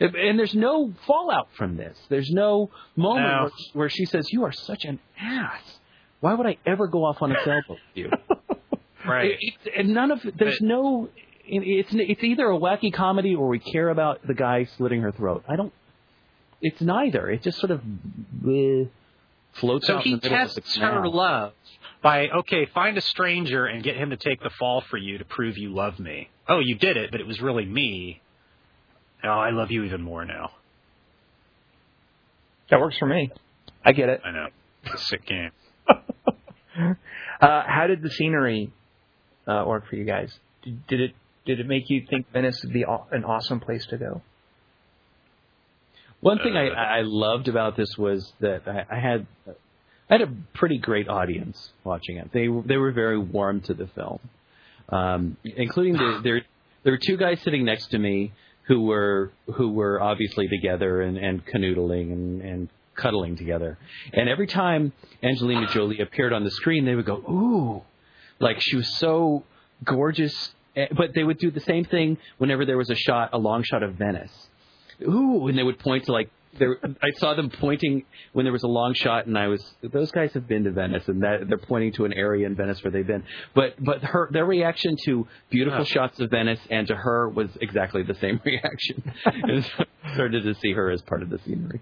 And there's no fallout from this. There's no moment
No.
where, where she says, "You are such an ass. Why would I ever go off on a sailboat with you?" *laughs*
Right.
It- it's- and none of there's
But-
no. It's it's either a wacky comedy or we care about the guy slitting her throat. I don't. It's neither. It just sort of bleh, floats
So
out
he
in the middle of
tests her love by, okay, find a stranger and get him to take the fall for you to prove you love me. Oh, you did it, but it was really me. Oh, I love you even more now.
That works for me. I get it.
I know. It's a sick game. *laughs*
Uh, how did the scenery uh, work for you guys? Did, did it did it make you think Venice would be an awesome place to go?
One thing I, I loved about this was that I, I had I had a pretty great audience watching it. They they were very warm to the film, um, including the, there there were two guys sitting next to me who were who were obviously together and, and canoodling and, and cuddling together. And every time Angelina Jolie appeared on the screen, they would go ooh, like she was so gorgeous. Eh, But they would do the same thing whenever there was a shot, a long shot of Venice ooh, and they would point to like there. I saw them pointing when there was a long shot, and I was those guys have been to Venice, and that they're pointing to an area in Venice where they've been. But but her their reaction to beautiful
Huh.
shots of Venice and to her was exactly the same *laughs* reaction. and so I started to see her as part of the scenery.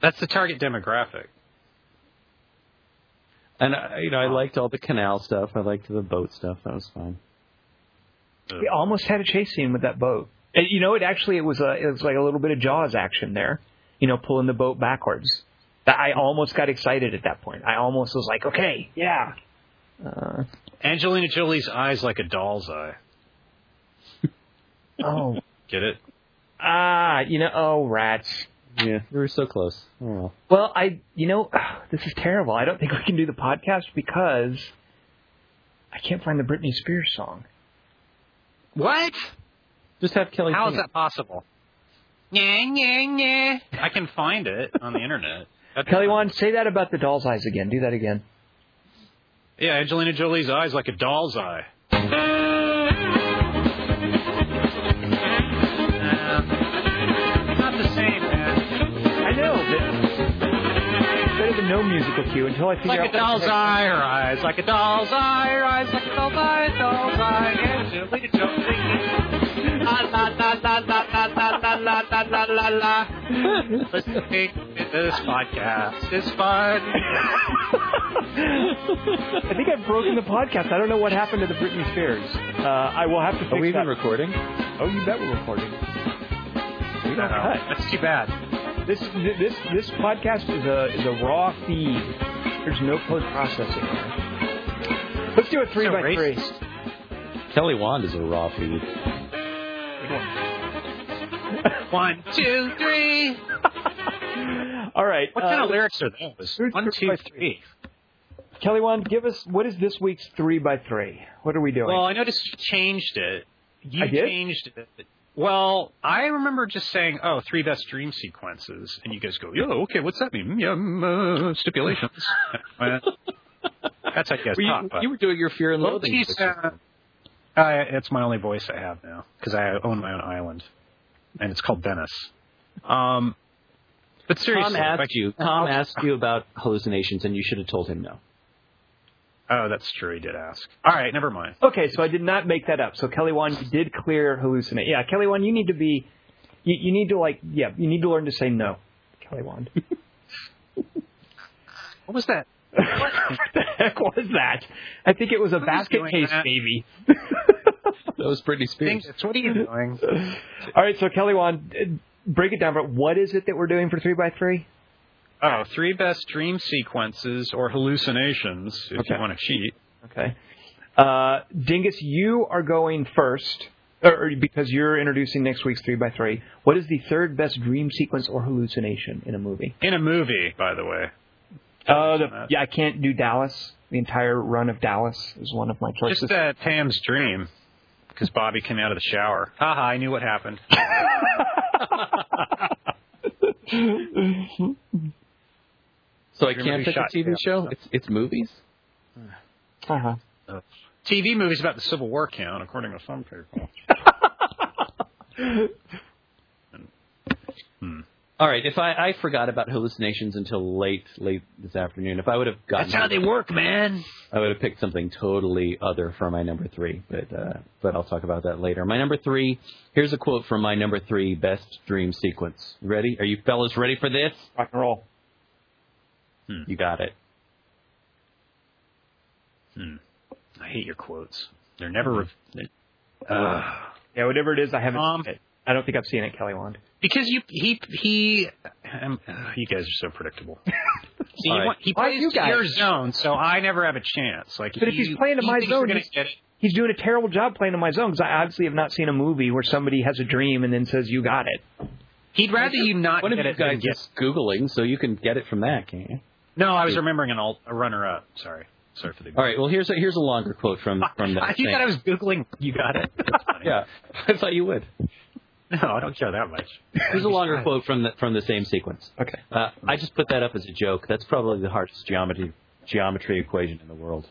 That's the target demographic.
And I, you know, I liked all the canal stuff. I liked the boat stuff. That was fun.
We almost had a chase scene with that boat. And, you know, it actually it was a it was like a little bit of Jaws action there. You know, pulling the boat backwards. I almost got excited at that point. I almost was like, okay, yeah. Uh,
Angelina Jolie's eyes like a doll's eye.
oh,
Get it?
ah, you know, oh rats.
Yeah, we were so close. Oh.
Well, I, you know, *sighs* this is terrible. I don't think we can do the podcast because I can't find the Britney Spears song.
What?
Just have Kelly.
How
sing
is that possible? Yeah, yeah, yeah. I can find it on the internet. That's
Kelly
fine.
Wand, say that about the doll's eyes again. Do that again.
Yeah, Angelina Jolie's eyes like a doll's eye.
No musical cue until I figure
Like
out.
a doll's eye, her eyes like a doll's eye, her eyes like a doll's eye, doll's eye, Angelina Jolie. La la la la la la la la la la la la la. Listening to this podcast is fun.
I think I've broken the podcast. I don't know what happened to the Britney Spears. Uh, I will have to fix
Are we
that.
even recording?
oh, you bet we're recording. We don't
No,
cut.
that's too bad.
This this this podcast is a is a raw feed. There's no post processing. Let's do a three
So
by three.
Kelly Wand is a raw feed. *laughs*
One, two, three. *laughs*
All right.
What
uh,
kind of lyrics are those?
Who's
One,
three
two,
by
three.
Kelly Wand, give us what is this week's three by three? What are we doing?
Well, I noticed you changed it. You
I did?
changed it. Well, I remember just saying, "Oh, three best dream sequences," and you guys go, "Yeah, okay, what's that mean?" Mm, Yeah, uh, stipulations. *laughs* That's how you guys
Were you,
but-
you were doing your fear and
Well,
loathing.
geez, uh, uh, it's my only voice I have now because I own my own island, and it's called Venice. Um, but seriously,
Tom asked
like-
you. Tom asked you about hallucinations, and you should have told him no.
Oh, that's true. He did ask. All right, never mind.
okay, so I did not make that up. So Kelly Wand, you did clear hallucinate. Yeah, Kelly Wand, you need to be, you, you need to like, yeah, you need to learn to say no. Kelly Wand. *laughs*
What was that?
what *laughs* the heck was that? I think it was a
Who's
basket case
that?
baby. *laughs*
That was Britney Spears.
Things, what are you doing?
All right, so Kelly Wand, uh, break it down. But what is it that we're doing for three by three?
Oh, three best dream sequences or hallucinations, if
Okay.
you want to cheat.
Okay. Uh, Dingus, you are going first, or because you're introducing next week's three by three. What is the third best dream sequence or hallucination in a movie?
In a movie, by the way.
Uh, the, yeah, I can't do Dallas. The entire run of Dallas is one of my choices.
Just uh, Pam's dream, because Bobby came out of the shower. Haha, I knew what happened. *laughs* *laughs*
So I can't pick a TV
down.
show. It's it's movies.
uh-huh.
TV movies about the Civil War count, according to some people. *laughs* Hmm.
All right. If I I forgot about hallucinations until late late this afternoon, if I would have gotten,
That's how they work, man.
I would have picked something totally other for my number three. But uh, but I'll talk about that later. My number three. Here's a quote from my number three best dream sequence. Ready? Are you fellas ready for this?
Rock and roll.
You got it.
Hmm. I hate your quotes. They're never. Re- they- uh,
Yeah, whatever it is, I haven't
Um,
seen it. I don't think I've seen it, Kelly Wand.
because you he he. Um, uh, you guys are so predictable. See, *laughs* he,
right.
wa- he
Why
plays
you guys?
your zone, so I never have a chance. Like,
But if he's playing in
he
my zone, he's-
get it.
He's doing a terrible job playing in my zone because I obviously have not seen a movie where somebody has a dream and then says, "You got it."
He'd rather you not
One of
get
you
it than
guys
get.
is googling, so you can get it from that, can't you?
No, I was remembering an alt, a runner-up. Sorry, sorry for the.
All right. Well, here's a here's a longer quote from *laughs* from that.
you
same-
thought I was googling. You got it. *laughs*
Yeah, I thought you would.
No, I don't care that much.
Here's a *laughs* longer quote from the from the same sequence.
Okay.
Uh, I just put that up as a joke. That's probably the hardest geometry geometry equation in the world.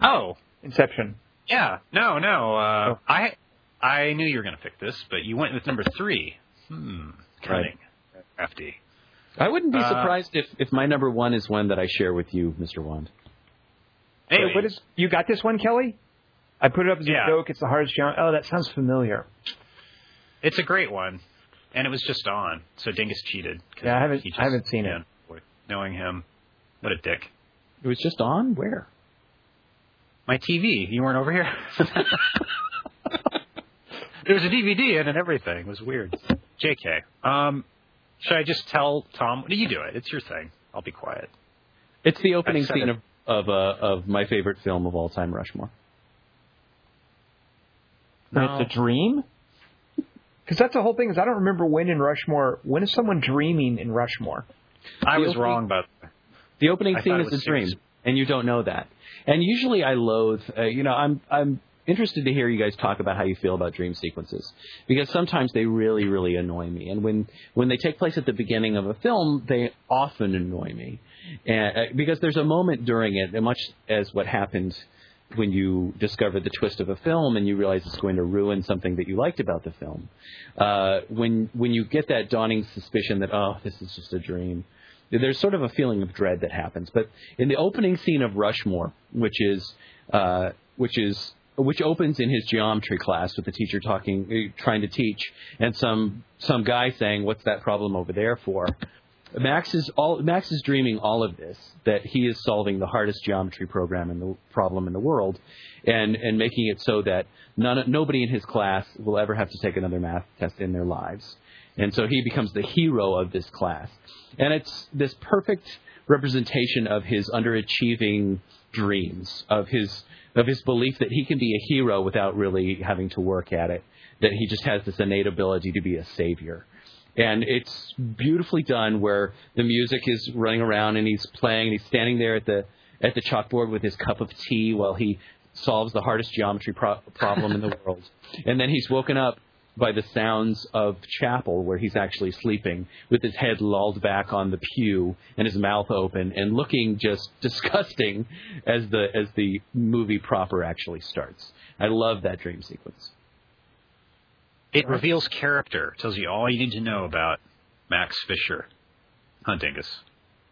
Oh,
Inception.
yeah. No, no. Uh,
Oh.
I I knew you were going to pick this, but you went with number three. Hmm. Cunning. Crafty.
I wouldn't be
Uh,
surprised if if my number one is one that I share with you, Mr. Wand.
Hey,
Wait, what is? You got this one, Kelly? I put it up as
Yeah.
a joke. It's the hardest challenge. Oh, that sounds familiar.
It's a great one, and it was just on. So Dingus cheated.
Yeah, I haven't-
just-
I haven't seen it.
yeah, boy, Knowing him, what a dick.
It was just on where?
My TV. You weren't over here. *laughs* There was a DVD in and everything. It was weird. Jk. Um, should I just tell Tom? You do it. It's your thing. I'll be quiet.
It's the opening scene
it.
of of, uh, of my favorite film of all time, Rushmore.
When
No.
it's a dream? *laughs* Because that's the whole thing. Is I don't remember when in Rushmore. When is someone dreaming in Rushmore?
I
The
was
opening-
wrong about
The opening
I
scene
is it
is
was
a dream, and you don't know that. And usually, I loathe. Uh, you know, I'm I'm interested to hear you guys talk about how you feel about dream sequences because sometimes they really really annoy me. And when when they take place at the beginning of a film, they often annoy me, and, uh, because there's a moment during it, much as what happened when you discover the twist of a film and you realize it's going to ruin something that you liked about the film. Uh, when when you get that dawning suspicion that oh this is just a dream, there's sort of a feeling of dread that happens. But in the opening scene of Rushmore, which is uh, which is which opens in his geometry class with the teacher talking, uh, trying to teach, and some some guy saying, "What's that problem over there for?" Max is all Max is dreaming all of this that he is solving the hardest geometry program in the problem in the world, and and making it so that none nobody in his class will ever have to take another math test in their lives, and so he becomes the hero of this class, and it's this perfect representation of his underachieving dreams of his of his belief that he can be a hero without really having to work at it, that he just has this innate ability to be a savior. And it's beautifully done where the music is running around and he's playing and he's standing there at the at the chalkboard with his cup of tea while he solves the hardest geometry pro- problem in the *laughs* world. And then he's woken up by the sounds of chapel where he's actually sleeping with his head lulled back on the pew and his mouth open and looking just *laughs* disgusting as the as the movie proper actually starts i love that dream sequence
It reveals character, tells you all you need to know about Max Fisher, Huntingus.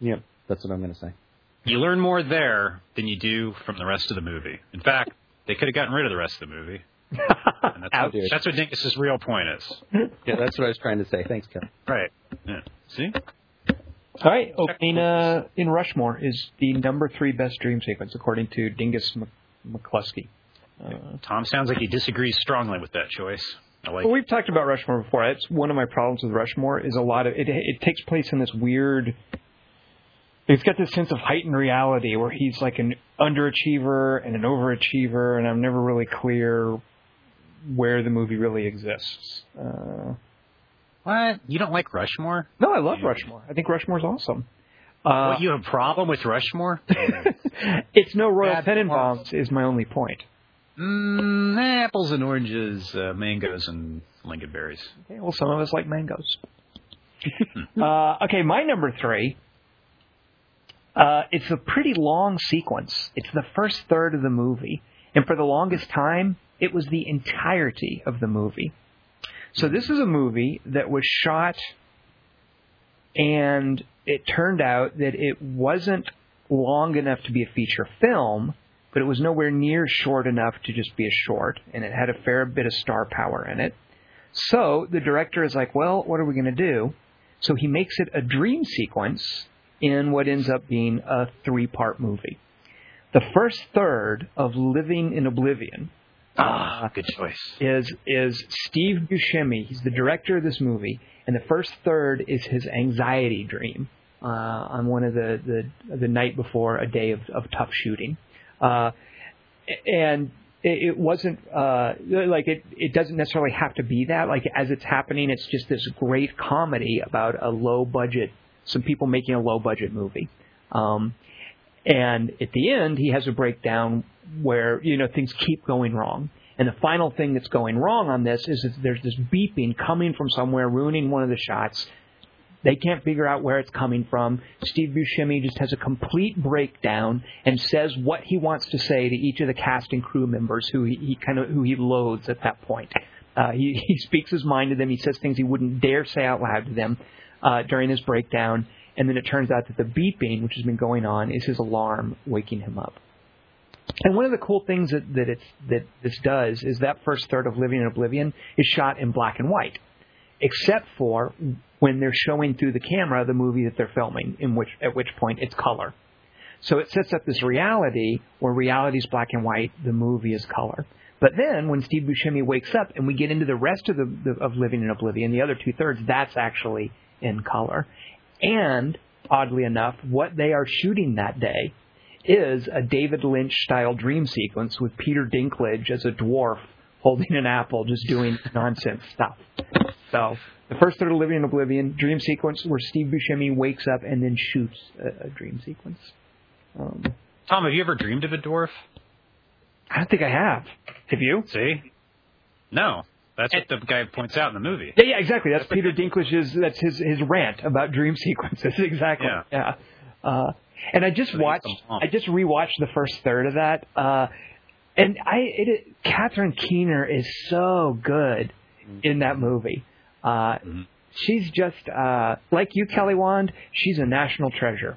yep that's what i'm going to say
You learn more there than you do from the rest of the movie. In fact, they could have gotten rid of the rest of the movie. And *laughs* that's, what, that's what Dingus's real point is.
yeah that's what i was trying to say thanks kevin
Right. Yeah. See?
All right, opening uh, in Rushmore is the number three best dream sequence according to Dingus Mc- McCluskey. Uh,
Tom sounds like he disagrees strongly with that choice. I like
well, we've talked about Rushmore before. That's one of my problems with Rushmore is a lot of it. It takes place in this weird. It's got this sense of heightened reality where he's like an underachiever and an overachiever, and I'm never really clear where the movie really exists. Uh,
What? You don't like Rushmore?
no, I love Rushmore. I think Rushmore's awesome. Uh,
what, you have a problem with Rushmore? *laughs*
it's no Royal
Bad
Tenenbaums is my only point.
mm, apples and oranges, uh, mangoes and lingonberries.
Okay, well, some of us like mangoes. *laughs* uh, okay, my number three. Uh, it's a pretty long sequence. It's the first third of the movie, and for the longest time, it was the entirety of the movie. So this is a movie that was shot, and it turned out that it wasn't long enough to be a feature film, but it was nowhere near short enough to just be a short, and it had a fair bit of star power in it. So the director is like, well, what are we going to do? So he makes it a dream sequence in what ends up being a three part movie. The first third of Living in Oblivion
Ah, good choice.
is is Steve Buscemi. He's the director of this movie, and the first third is his anxiety dream uh, on one of the, the the night before a day of, of tough shooting, uh, and it, it wasn't uh, like it. It doesn't necessarily have to be that. Like as it's happening, it's just this great comedy about a low budget, some people making a low budget movie. Um, and at the end, he has a breakdown where you know things keep going wrong. And the final thing that's going wrong on this is that there's this beeping coming from somewhere, ruining one of the shots. They can't figure out where it's coming from. Steve Buscemi just has a complete breakdown and says what he wants to say to each of the cast and crew members who he, he kind of who he loathes at that point. Uh, he, *laughs* he speaks his mind to them. He says things he wouldn't dare say out loud to them uh, during his breakdown. And then it turns out that the beeping, which has been going on, is his alarm waking him up. And one of the cool things that, that it's that this does is that first third of Living in Oblivion is shot in black and white, except for when they're showing through the camera the movie that they're filming, in which at which point it's color. So it sets up this reality where reality is black and white, the movie is color. But then when Steve Buscemi wakes up and we get into the rest of the, the of Living in Oblivion, the other two thirds, that's actually in color. And oddly enough, what they are shooting that day is a David Lynch style dream sequence with Peter Dinklage as a dwarf holding an apple, just doing *laughs* nonsense stuff. So the first third of Living in Oblivion, dream sequence where Steve Buscemi wakes up and then shoots a, a dream sequence. Um,
Tom, have you ever dreamed of a dwarf?
I don't think I have. Have you?
See? No. That's what the guy points out in the movie.
Yeah, yeah, exactly. That's Peter Dinklage's. That's his his rant about dream *laughs* sequences. Exactly.
Yeah.
yeah. Uh, and I just watched. I just rewatched the first third of that. Uh, and I, it, Catherine Keener is so good in that movie. Uh,
Mhm.
She's just uh, like you, Kelly Wand. She's a national treasure,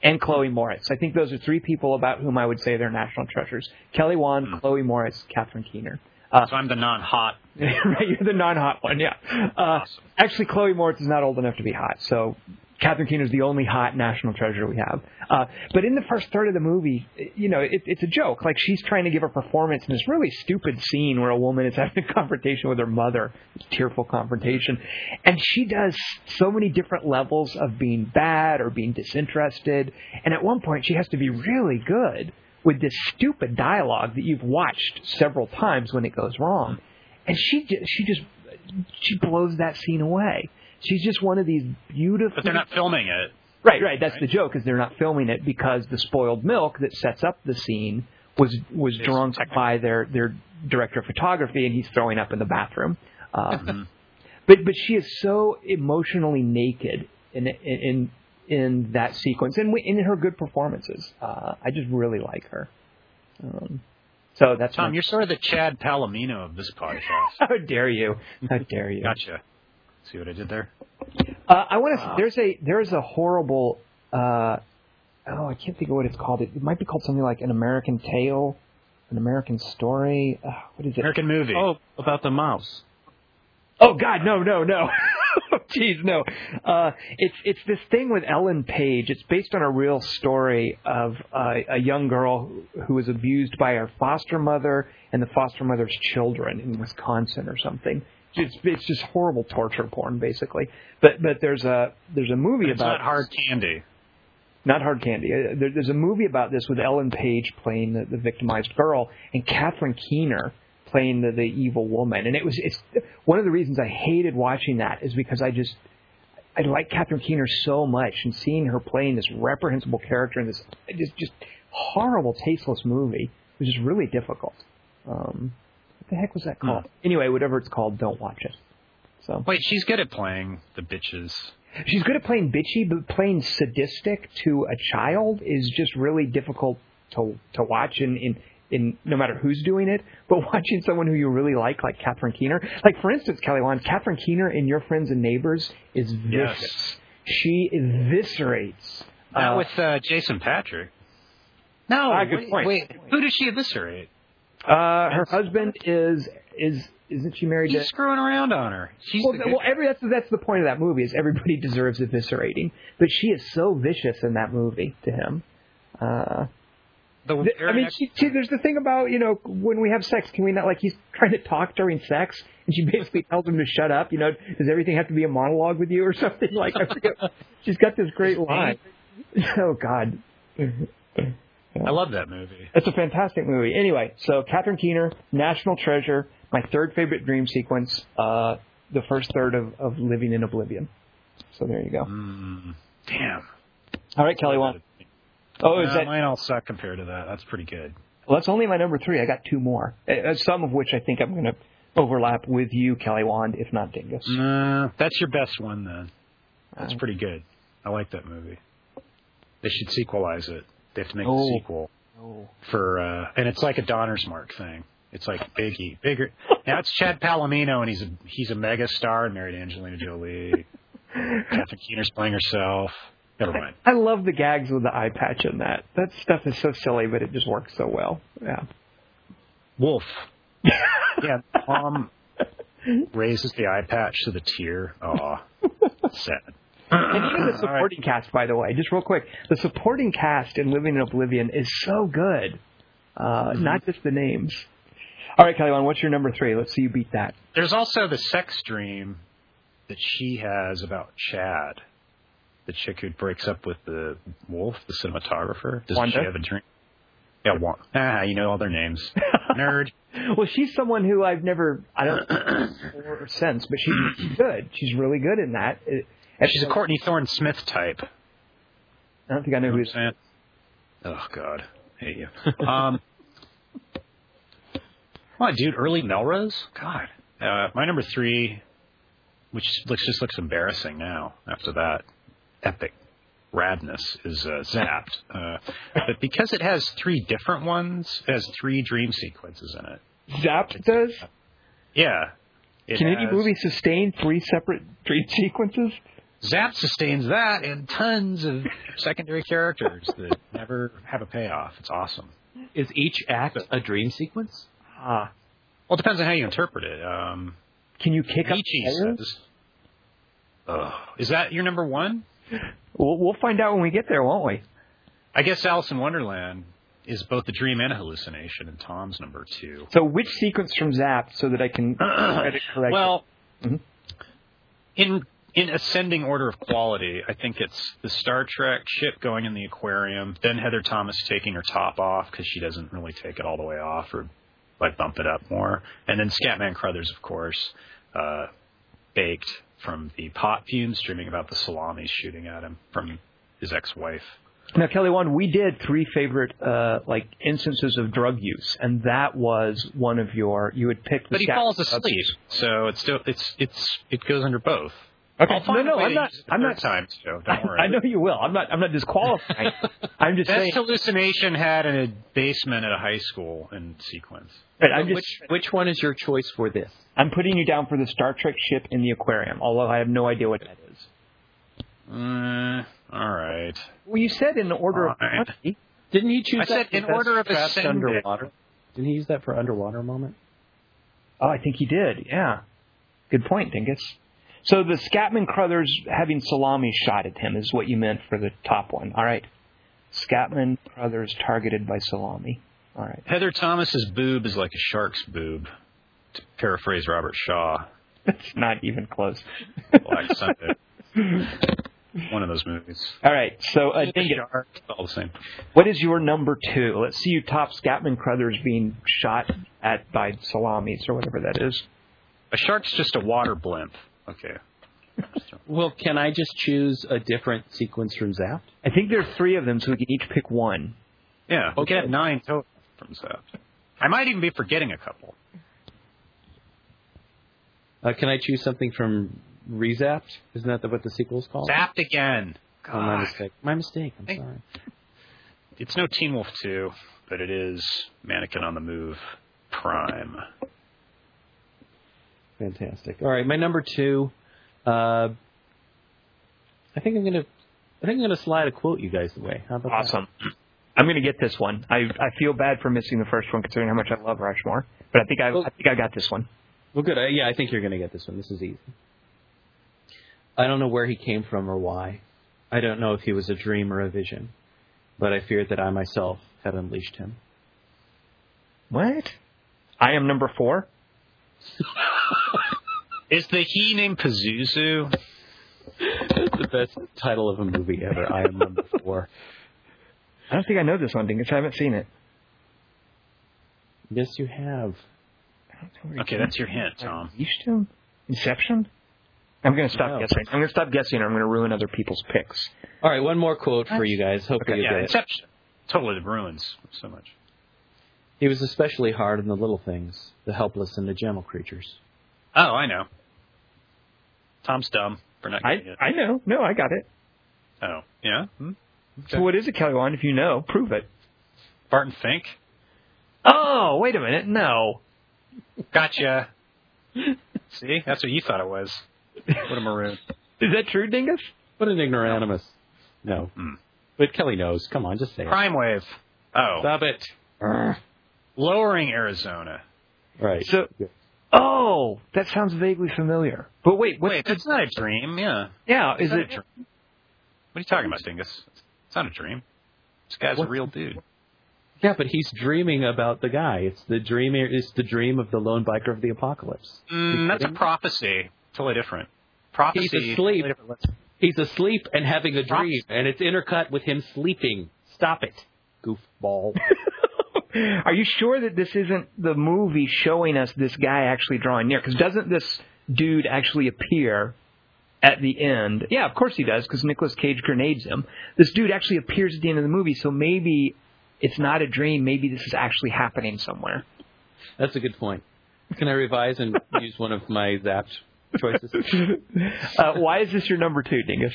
and Chloe Moretz. I think those are three people about whom I would say they're national treasures: Kelly Wand,
Mhm.
Chloe Moretz, Catherine Keener. Uh,
So I'm the non-hot. *laughs*
right, you're the non-hot one, yeah. Uh,
Awesome.
Actually, Chloe Moretz is not old enough to be hot, so Catherine Keener is the only hot national treasure we have. Uh, but in the first third of the movie, you know, it, it's a joke. Like she's trying to give a performance in this really stupid scene where a woman is *laughs* having a confrontation with her mother, tearful confrontation, and she does so many different levels of being bad or being disinterested. And at one point, she has to be really good with this stupid dialogue that you've watched several times when it goes wrong and she she just she blows that scene away. She's just one of these beautiful.
But they're not filming it.
right, right. That's the joke is they're not filming it because the spoiled milk that sets up the scene was was
It's
drunk
technical.
by their their director of photography, and he's throwing up in the bathroom. Uh,
Mhm.
but but she is so emotionally naked in in in that sequence and in her good performances. Uh, I just really like her. Um, so that's
Tom,
my-
you're sort of the Chad Palomino of this podcast. *laughs*
how dare you? How dare you?
Gotcha. See what I did there?
Uh, I want to.
Wow.
There's a there's a horrible. Uh, oh, I can't think of what it's called. It, it might be called something like an American Tale, an American Story. Uh, what is it?
American movie.
Oh, about the mouse.
Oh God, no, no, no. *laughs* Jeez, no. Uh, it's it's this thing with Ellen Page. It's based on a real story of uh, a young girl who was abused by her foster mother and the foster mother's children in Wisconsin or something. It's it's just horrible torture porn, basically. But but there's a there's a movie
it's
about
not hard candy.
not hard candy. Uh, There, there's a movie about this with Ellen Page playing the, the victimized girl and Catherine Keener playing the, the evil woman. And it was it's one of the reasons I hated watching that is because I just I like Catherine Keener so much and seeing her playing this reprehensible character in this just just horrible, tasteless movie was just really difficult. Um, what the heck was that called? Anyway, whatever it's called, don't watch it. So
Wait, she's good at playing the bitches.
She's good at playing bitchy, but playing sadistic to a child is just really difficult to to watch and, in, in no matter who's doing it. But *laughs* watching someone who you really like, like Catherine Keener, like for instance, Kelly Wand, Catherine Keener in Your Friends and Neighbors is vicious.
Yes.
She eviscerates.
Not
uh,
with uh, Jason Patric. No,
Ah, good
wait,
point.
wait, who does she eviscerate?
uh, her husband is is isn't she married
He's
to?
screwing around on her. She's
Well,
good
well, every that's that's the point of that movie is everybody *laughs* deserves eviscerating, but she is so vicious in that movie to him. Uh,
the
Th- I mean, she, she, there's the thing about you know when we have sex, can we not like he's trying to talk during sex, and she basically *laughs* tells him to shut up. You know, does everything have to be a monologue with you or *laughs* something? Like I forget. She's got this great line. *laughs* Oh God,
I love that movie.
it's a fantastic movie. Anyway, so Catherine Keener, national treasure. My third favorite dream sequence. Uh, the first third of, of Living in Oblivion. So there you go.
Mm, damn.
All right, Kelly. One. Oh, is
Uh,
that?
mine all suck compared to that. That's pretty good.
Well, that's only my number three. I got two more. Uh, some of which I think I'm going to overlap with you, Kelly Wand, if not Dingus.
Nah, that's your best one then. That's
Uh,
pretty good. I like that movie. They should sequelize it. They have to make
Oh.
a sequel
Oh.
for, uh, and it's like a Donnersmarck thing. It's like Biggie, bigger. *laughs* Now it's Chad Palomino, and he's a he's a mega star, and married Angelina Jolie. *laughs* Catherine Keener's playing herself. Never mind.
I love the gags with the eye patch in that. That stuff is so silly, but it just works so well. Yeah.
Wolf. *laughs* Yeah, mom raises the eye patch to the tear. Aw, sad. *clears throat*
And even the supporting cast, by the way, just real quick, the supporting cast in Living in Oblivion is so good. Uh, Not just the names. All right, Kelly, what's your number three? Let's see you beat that.
There's also the sex dream that she has about Chad. The chick who breaks up with the wolf, the cinematographer. Doesn't
Wanda?
she have a dream? Yeah, one. Ah, you know all their names. *laughs* Nerd.
Well, she's someone who I've never, I don't know or since, but she's good. She's really good in that. It, and
She's a Courtney Thorne Smith type.
I don't think I know
You
who
know what saying? Oh God, hate you. Um, *laughs* dude, early Melrose. God, uh, my number three, which looks just looks embarrassing now. After that epic radness is uh, Zapped, uh, but because it has three different ones, it has three dream sequences in it.
Zapped does?
Yeah. It
Can any movie sustain three separate dream *laughs* sequences?
Zapped sustains that and tons of secondary characters that never have a payoff. It's awesome.
Is each act a dream sequence?
Ah.
Well, it depends on how you interpret it. Um,
Can you kick up
Nietzsche says. Ugh. is that your number one?
We'll, we'll find out when we get there, won't we?
I guess Alice in Wonderland is both a dream and a hallucination, and Tom's number two.
So which sequence from Zapped so that I can *clears throat* get it correct?
Well,
Mhm.
in in ascending order of quality, I think it's the Star Trek ship going in the aquarium, then Heather Thomas taking her top off because she doesn't really take it all the way off, or like bump it up more, and then Scatman Crothers, of course, uh, baked from the pot fumes, dreaming about the salami shooting at him from his ex-wife.
Now, Kelly, one we did three favorite uh, like instances of drug use, and that was one of your. You had picked. The
But he falls asleep, so it's still it's it's it goes under both.
Okay.
I'll find
no, no,
way
I'm not.
use it
I'm not.
time too. Don't worry.
I know you will. I'm not. I'm not disqualifying. *laughs* I'm just
Best
saying.
hallucination had in a basement at a high school in sequence.
Right, I'm just.
which which one is your choice for this?
I'm putting you down for the Star Trek ship in the aquarium, although I have no idea what that is.
Uh, all right.
Well, you said in the order of
Fine.
quantity.
Didn't he choose
I
that for
in order of
trapped
ascending.
underwater? Didn't he use that for underwater moment?
Oh, I think he did. Yeah. Good point, Dingus. So the Scatman Crothers having salami shot at him is what you meant for the top one. All right. Scatman Crothers targeted by salami. All right.
Heather Thomas's boob is like a shark's boob. To paraphrase Robert Shaw, *laughs*
It's not even close.
Black Sunday. One of those movies.
All right. So uh,
The
Dingus,
shark, all the same.
what is your number two? Let's see you top Scatman Crothers being shot at by salamis or whatever that is.
A shark's just a water blimp. Okay. *laughs*
Well, can I just choose a different sequence from Zapped?
I think there are three of them, so we can each pick one.
Yeah, we
Okay.
get nine total from Zapped. I might even be forgetting a couple.
Uh, can I choose something from Rezapped? Isn't that what the sequel's called?
Zapped again.
Oh, my mistake. My mistake. I'm
Hey.
sorry.
It's no Teen Wolf 2, but it is Mannequin on the Move Prime.
Fantastic. All right, my number two. Uh, I think I'm gonna. I think I'm gonna slide a quote you guys away. How about that?
Awesome. I'm going to get this one. I I feel bad for missing the first one, considering how much I love Rushmore. But I think I,
Well-
I think I got this one.
Well, good. Uh, yeah, I think you're gonna get this one. This is easy. I don't know where he came from or why. I don't know if he was a dream or a vision, but I feared that I myself had unleashed him.
What? I am number four. *laughs* *laughs*
Is the he named Pazuzu?
That's the best title of a movie ever. I am number four.
I don't think I know this one, Dingus. I haven't seen it.
Yes, you have.
I don't know where
Okay, that's your hint. Tom.
Him? Inception? I'm going to stop
No.
guessing. I'm going to stop guessing, or I'm going to ruin other people's picks.
All right, one more quote for you guys. Hopefully, you
Yeah,
get it.
Inception. Totally ruins so much.
He was especially hard on the little things, the helpless and the gentle creatures.
Oh, I know. Tom's dumb for not
I
it.
I know. No, I got it.
Oh, yeah? Hmm?
So what is it, Kelly Wand? If you know, prove it.
Barton Fink?
Oh, wait a minute. No.
Gotcha. *laughs* See? That's what you thought it was. What a maroon. *laughs*
Is that true, Dingus?
What an ignoramus. No.
Hmm.
But Kelly knows. Come on, just say it.
Crime Wave. Oh.
Stop it. Urgh.
Lowering Arizona.
Right.
So, oh, that sounds vaguely familiar. But wait, what's
Wait,
the-
that's not a dream, yeah.
yeah, is it?
a dream. What are you talking about, Dingus? It's not a dream. This guy's
What?
a real dude.
Yeah, but he's dreaming about the guy. It's the dream. It's the dream of the lone biker of the apocalypse.
Mm, that's a prophecy. Totally different. Prophecy.
He's asleep.
totally
He's asleep and having a dream,
Prophecy.
and it's intercut with him sleeping. Stop it, goofball. *laughs*
Are you sure that this isn't the movie showing us this guy actually drawing near? Because doesn't this dude actually appear at the end? Yeah, of course he does, because Nicolas Cage grenades him. This dude actually appears at the end of the movie, so maybe it's not a dream. Maybe this is actually happening somewhere.
That's a good point. Can I revise and *laughs* use one of my zapped choices? *laughs*
Uh, why is this your number two, Dingus?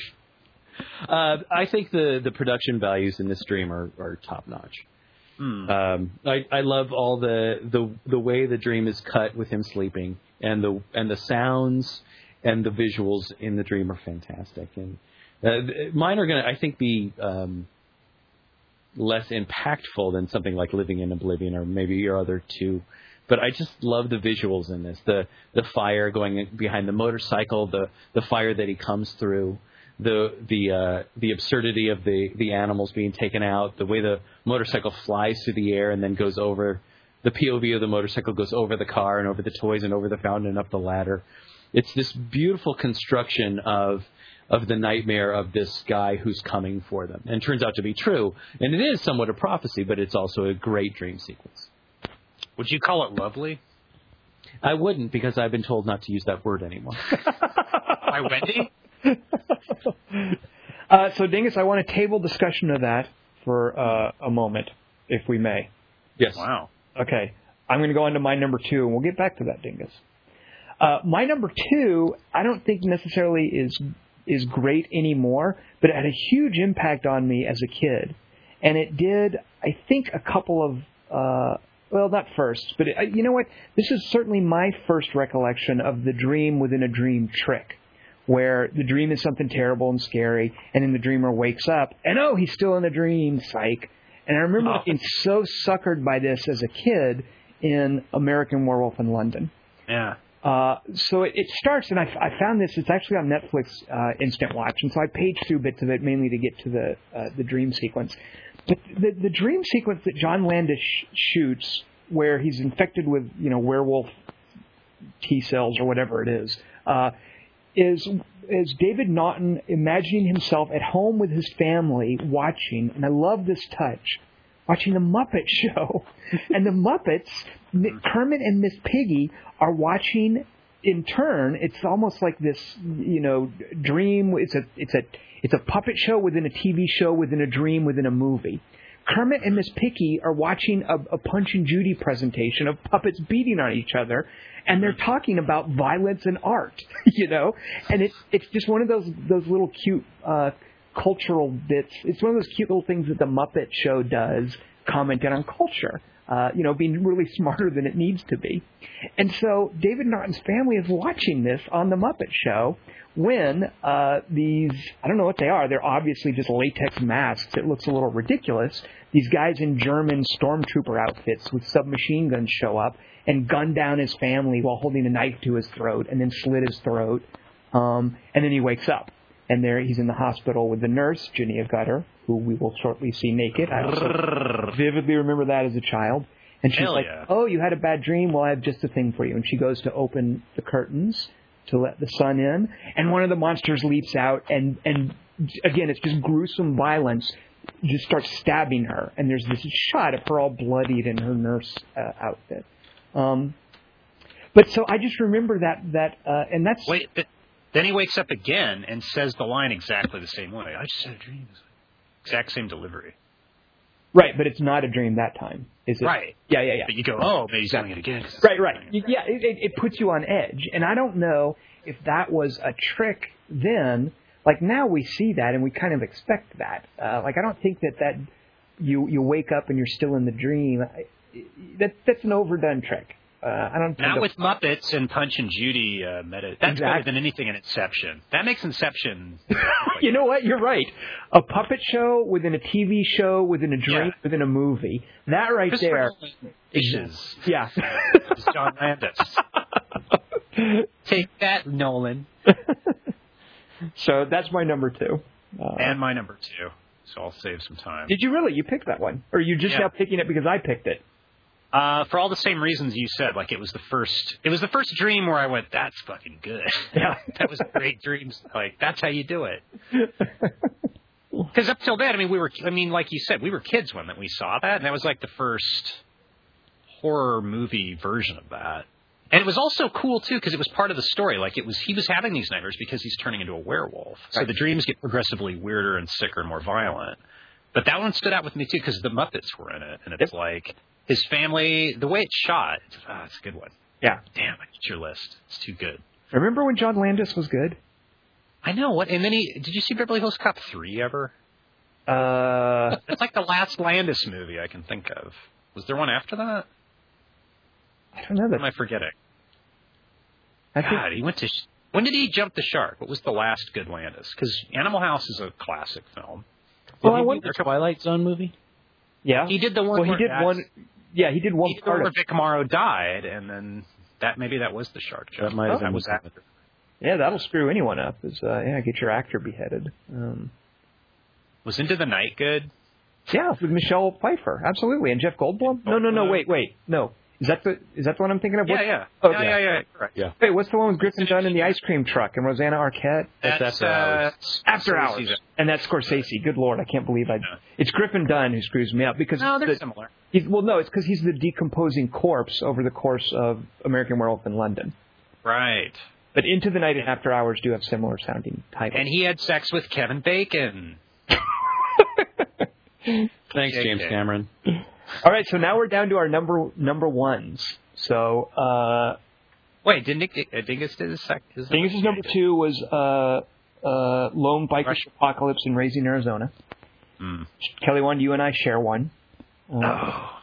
Uh, I think the the production values in this dream are, are top notch.
Hmm.
Um, I, I love all the, the the way the dream is cut with him sleeping, and the and the sounds and the visuals in the dream are fantastic. And uh, mine are gonna, I think, be um, less impactful than something like Living in Oblivion or maybe your other two. But I just love the visuals in this. The the fire going behind the motorcycle, the the fire that he comes through, the the uh, the absurdity of the the animals being taken out, the way the motorcycle flies through the air and then goes over the POV of the motorcycle goes over the car and over the toys and over the fountain and up the ladder. It's this beautiful construction of of the nightmare of this guy who's coming for them, and turns out to be true. And it is somewhat a prophecy, but it's also a great dream sequence.
Would you call it lovely?
I wouldn't because I've been told not to use that word anymore. *laughs*
By Wendy? *laughs*
Uh, so, Dingus, I want a table discussion of that for uh, a moment, if we may.
yes.
Wow.
Okay, I'm going to go on to my number two, and we'll get back to that, Dingus. Uh, my number two, I don't think necessarily is is great anymore, but it had a huge impact on me as a kid, and it did, I think, a couple of. Uh, well, not first, but it, you know what? This is certainly my first recollection of the dream within a dream trick, where the dream is something terrible and scary, and then the dreamer wakes up, and oh, he's still in the dream, psych. And I remember
Oh.
being so suckered by this as a kid in American Werewolf in London.
Yeah.
Uh, so it, it starts, and I, I found this. It's actually on Netflix uh, Instant Watch, and so I paged through bits of it mainly to get to the uh, the dream sequence. But the the dream sequence that John Landis shoots, where he's infected with you know werewolf T cells or whatever it is, uh, is is David Naughton imagining himself at home with his family watching, and I love this touch, watching the Muppet *laughs* Show, and the Muppets, M- mm-hmm. Kermit and Miss Piggy are watching in turn. It's almost like this, you know, dream. It's a it's a it's a puppet show within a TV show within a dream within a movie. Kermit and Miss Piggy are watching a, a Punch and Judy presentation of puppets beating on each other, and they're talking about violence and art, *laughs* you know. And it's it's just one of those those little cute uh, cultural bits. It's one of those cute little things that the Muppet Show does, commenting on culture. Uh, you know, being really smarter than it needs to be. And so David Naughton's family is watching this on the Muppet Show when uh, these I don't know what they are. They're obviously just latex masks. It looks a little ridiculous. These guys in German stormtrooper outfits with submachine guns show up and gun down his family while holding a knife to his throat and then slit his throat. Um, and then he wakes up. And there he's in the hospital with the nurse, Jenny Agutter, who we will shortly see naked. I vividly remember that as a child. And she's
Hell
like,
yeah.
"Oh, you had a bad dream. Well, I have just a thing for you." And she goes to open the curtains to let the sun in, and one of the monsters leaps out, and and again, it's just gruesome violence. Just starts stabbing her, and there's this shot of her all bloodied in her nurse uh, outfit. Um, but so I just remember that that, uh, and that's
Wait, but then he wakes up again and says the line exactly the same way. I just had a dream. Exact same delivery.
right, but it's not a dream that time, is it?
Right.
Yeah, yeah, yeah.
But you go, oh, maybe he's doing it again.
Right, right. Yeah, it, it, it puts you on edge, and I don't know if that was a trick then. Like now we see that, and we kind of expect that. Uh, like I don't think that that you you wake up and you're still in the dream. I, that that's an overdone trick. Uh, I don't.
Not
think
with Muppets and Punch and Judy uh, meta. That's better than anything in Inception. That makes Inception. *laughs*
you know what? You're right. A puppet show within a TV show within a drink
Yeah.
within a movie. That right there. *laughs*
Is
Yeah.
John Landis. *laughs* Take that, Nolan.
so that's my number two. Uh,
And my number two. so I'll save some time.
Did you really? You picked that one, or you just
Yeah.
now picking it because I picked it?
Uh, for all the same reasons you said, like it was the first, it was the first dream where I went, "That's fucking good." *laughs*
Yeah.
that was a great dreams. Like that's how you do it. *laughs* Because up till then, I mean, we were, I mean, like you said, we were kids when that we saw that, and that was like the first horror movie version of that. And it was also cool too because it was part of the story. Like it was, he was having these nightmares because he's turning into a werewolf. So
Right.
the dreams get progressively weirder and sicker and more violent. But that one stood out with me too because the Muppets were in it, and it's like his family, the way it's shot. It's, ah, it's a good one.
Yeah.
Damn, I get your list. It's too good.
I remember when John Landis was good?
I know what. And then he did you see Beverly Hills Cop three ever?
Uh, *laughs*
That's like the last Landis movie I can think of. Was there one after that?
I don't know
What
that.
am I forgetting?
I think
God, he went to. sh- When did he jump the shark? What was the last good Landis? Because Animal House is a classic film.
Well,
Did
I
he do
wonder-
the Twilight Zone movie?
yeah.
He did the one.
well, he did
that's-
one. Yeah, he did one
He did the
part
where
of.
Vic Morrow died, and then that maybe that was the shark jump.
That might have
that
been
was
the-
after.
Yeah, that'll screw anyone up. Is uh, yeah, get your actor beheaded. Um,
Was Into the Night good?
yeah, with Michelle Pfeiffer, absolutely, and Jeff Goldblum. No, no, no. Wait, wait, no. Is that the is that the one I'm thinking of?
Yeah,
What-
yeah.
Oh,
yeah,
yeah.
yeah, yeah. Correct.
Yeah.
Wait, what's the one with Griffin Dunne in the ice cream truck and Rosanna Arquette?
That's After
uh,
Hours.
After
Scorsese.
Hours, and that's Scorsese. Good lord, I can't believe I.
Yeah.
It's Griffin Dunne who screws me up because
No, they're
the-
similar.
he's well, no, it's because he's the decomposing corpse over the course of American Werewolf in London.
Right.
But Into the Night and After Hours do have similar sounding titles.
And he had sex with Kevin Bacon. *laughs*
Thanks, James Cameron.
All right, so now we're down to our number number ones. So uh,
Wait, did Nick uh, Dingus did his sec? His
Dingus's number two was uh, uh, Lone Bikers
Rush-
Apocalypse in Raising Arizona.
Hmm.
Kelly Wand, you and I share one. Uh,
Oh.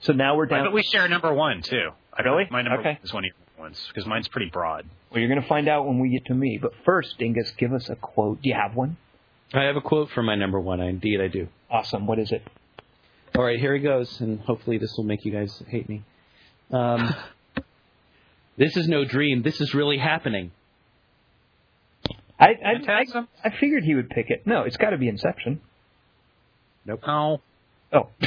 So now we're down.
But we share number one too. I
Really?
My number
Okay.
one is one of your ones because mine's pretty broad.
Well, you're going to find out when we get to me. But first, Dingus, give us a quote. Do you have one?
I have a quote for my number one. I, indeed, I do.
Awesome. What is it?
All right, here he goes, and hopefully this will make you guys hate me. Um, *laughs* this is no dream. This is really happening.
I I, I, I figured he would pick it. No, it's got to be Inception.
No.
Oh. *laughs*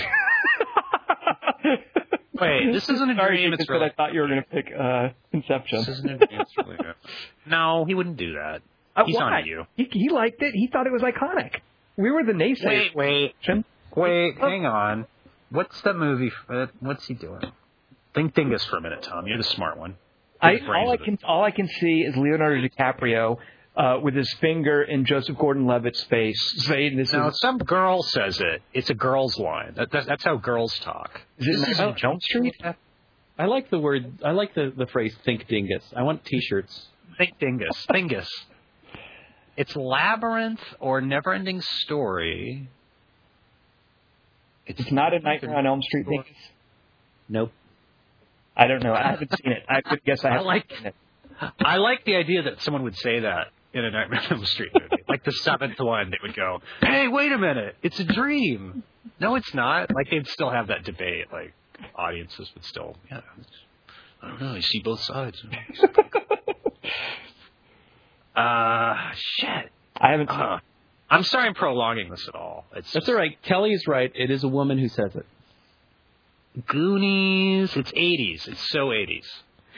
Wait, this isn't a
Sorry,
dream. It's
but
really.
I thought you were going to pick uh, Inception.
This isn't a dream. It's really good. No, he wouldn't do that.
Uh,
He's
why?
on you.
He, he liked it. He thought it was iconic. We were the naysayers.
Wait, wait,
Jim.
Wait. Hang on. What's the movie? Uh, what's he doing? Think Dingus for a minute, Tom. You're the smart one.
I,
You're the brains
all I
of it.
can all I can see is Leonardo DiCaprio uh, with his finger in Joseph Gordon-Levitt's face, saying, "This
Now,
is
some girl says it. It's a girl's line. That, that, that's how girls talk.
is it
This
Nightmare
is-
on Elm Street?"
I like the word. I like the, the phrase "think dingus." I want T-shirts.
Think Dingus. Dingus. It's Labyrinth or never-ending Story.
It's not a Nightmare on Elm Street. thing.
Nope.
I don't know. I haven't seen it. I would guess I *laughs*
I
haven't
like-
seen it.
I like the idea that someone would say that in a Nightmare on Elm Street movie. *laughs* like the seventh one, they would go, "Hey, wait a minute, it's a dream." No, it's not. Like they'd still have that debate. Like audiences would still, yeah. I don't know. You see both sides. *laughs* uh, shit.
I haven't seen
Uh, I'm sorry I'm prolonging this at all. It's
That's all right. Kelly's right. It is a woman who says it.
Goonies. It's 80s. It's so 80s.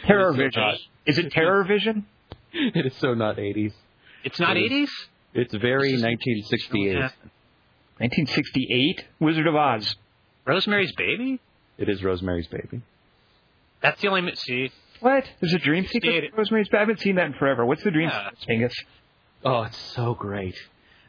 Terror Vision. Is it uh, Terror Vision? *laughs*
It is so not 80s.
It's not
It is.
80s?
It's very
This
1968.
1968. Wizard of Oz.
Rosemary's Baby?
It is Rosemary's Baby.
That's the only. mo- See,
What? There's a dream sequence.
It-
Rosemary's Baby? I haven't seen that in forever. What's the dream
Yeah.
sequence, Dingus?
Oh, it's so great.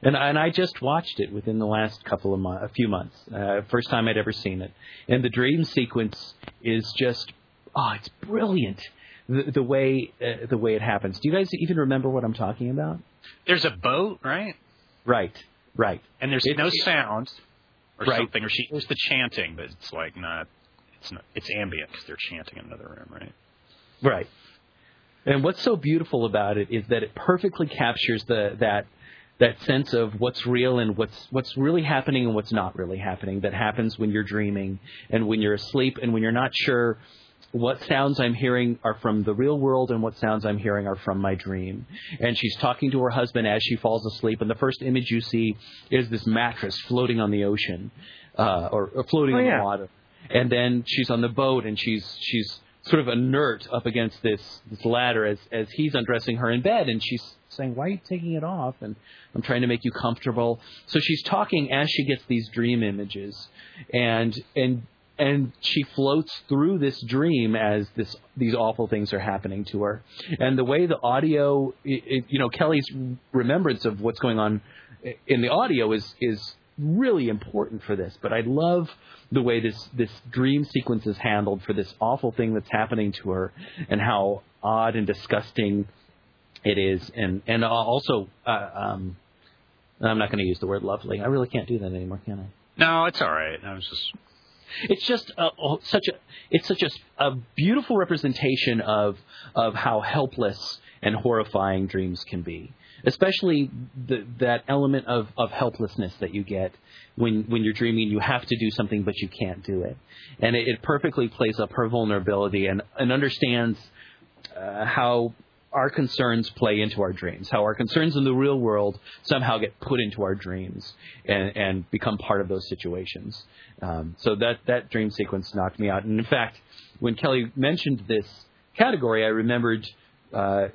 And and I just watched it within the last couple of months, a few months. Uh, first time I'd ever seen it. And the dream sequence is just oh, it's brilliant. The, the way uh, the way it happens. Do you guys even remember what I'm talking about?
there's a boat, right?
Right. Right.
And there's
It's-
no sound or
Right.
something, or she hears the chanting, but it's like not. It's not. It's ambient because they're chanting in another room, right?
Right. And what's so beautiful about it is that it perfectly captures the that that sense of what's real and what's what's really happening and what's not really happening that happens when you're dreaming and when you're asleep and when you're not sure what sounds I'm hearing are from the real world and what sounds I'm hearing are from my dream. And she's talking to her husband as she falls asleep. And the first image you see is this mattress floating on the ocean, uh, or, or floating
Oh,
on
yeah.
the water. And then she's on the boat and she's she's sort of inert up against this this ladder as as he's undressing her in bed and she's saying, "Why are you taking it off?" And I'm trying to make you comfortable. So she's talking as she gets these dream images, and and and she floats through this dream as this these awful things are happening to her. And the way the audio, it, it, you know, Kelly's remembrance of what's going on in the audio is is really important for this. But I love the way this this dream sequence is handled for this awful thing that's happening to her, and how odd and disgusting it is, and and also, uh, um, I'm not going to use the word lovely. I really can't do that anymore, can I?
No, it's all right. I was just
It's just a, such a it's such a, a beautiful representation of of how helpless and horrifying dreams can be, especially the, that element of, of helplessness that you get when when you're dreaming. You have to do something, but you can't do it, and it, it perfectly plays up her vulnerability and and understands uh, how our concerns play into our dreams, how our concerns in the real world somehow get put into our dreams and, and become part of those situations. Um, so that that dream sequence knocked me out. And in fact, when Kelly mentioned this category, I remembered uh,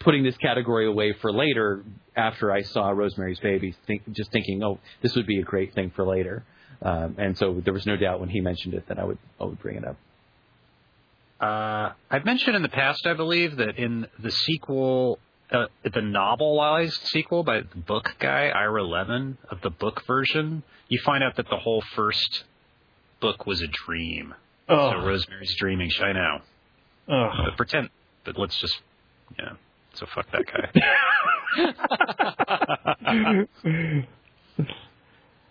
putting this category away for later after I saw Rosemary's Baby, think, just thinking, oh, this would be a great thing for later. Um, and so there was no doubt when he mentioned it that I would I would bring it up.
Uh, I've mentioned in the past, I believe, that in the sequel, uh, the novelized sequel by the book guy, Ira Levin, of the book version, you find out that the whole first book was a dream. Oh. So
Oh,
Rosemary's Dreaming, I know.
ugh.
But pretend, but let's just, yeah. So fuck that guy. *laughs* *laughs*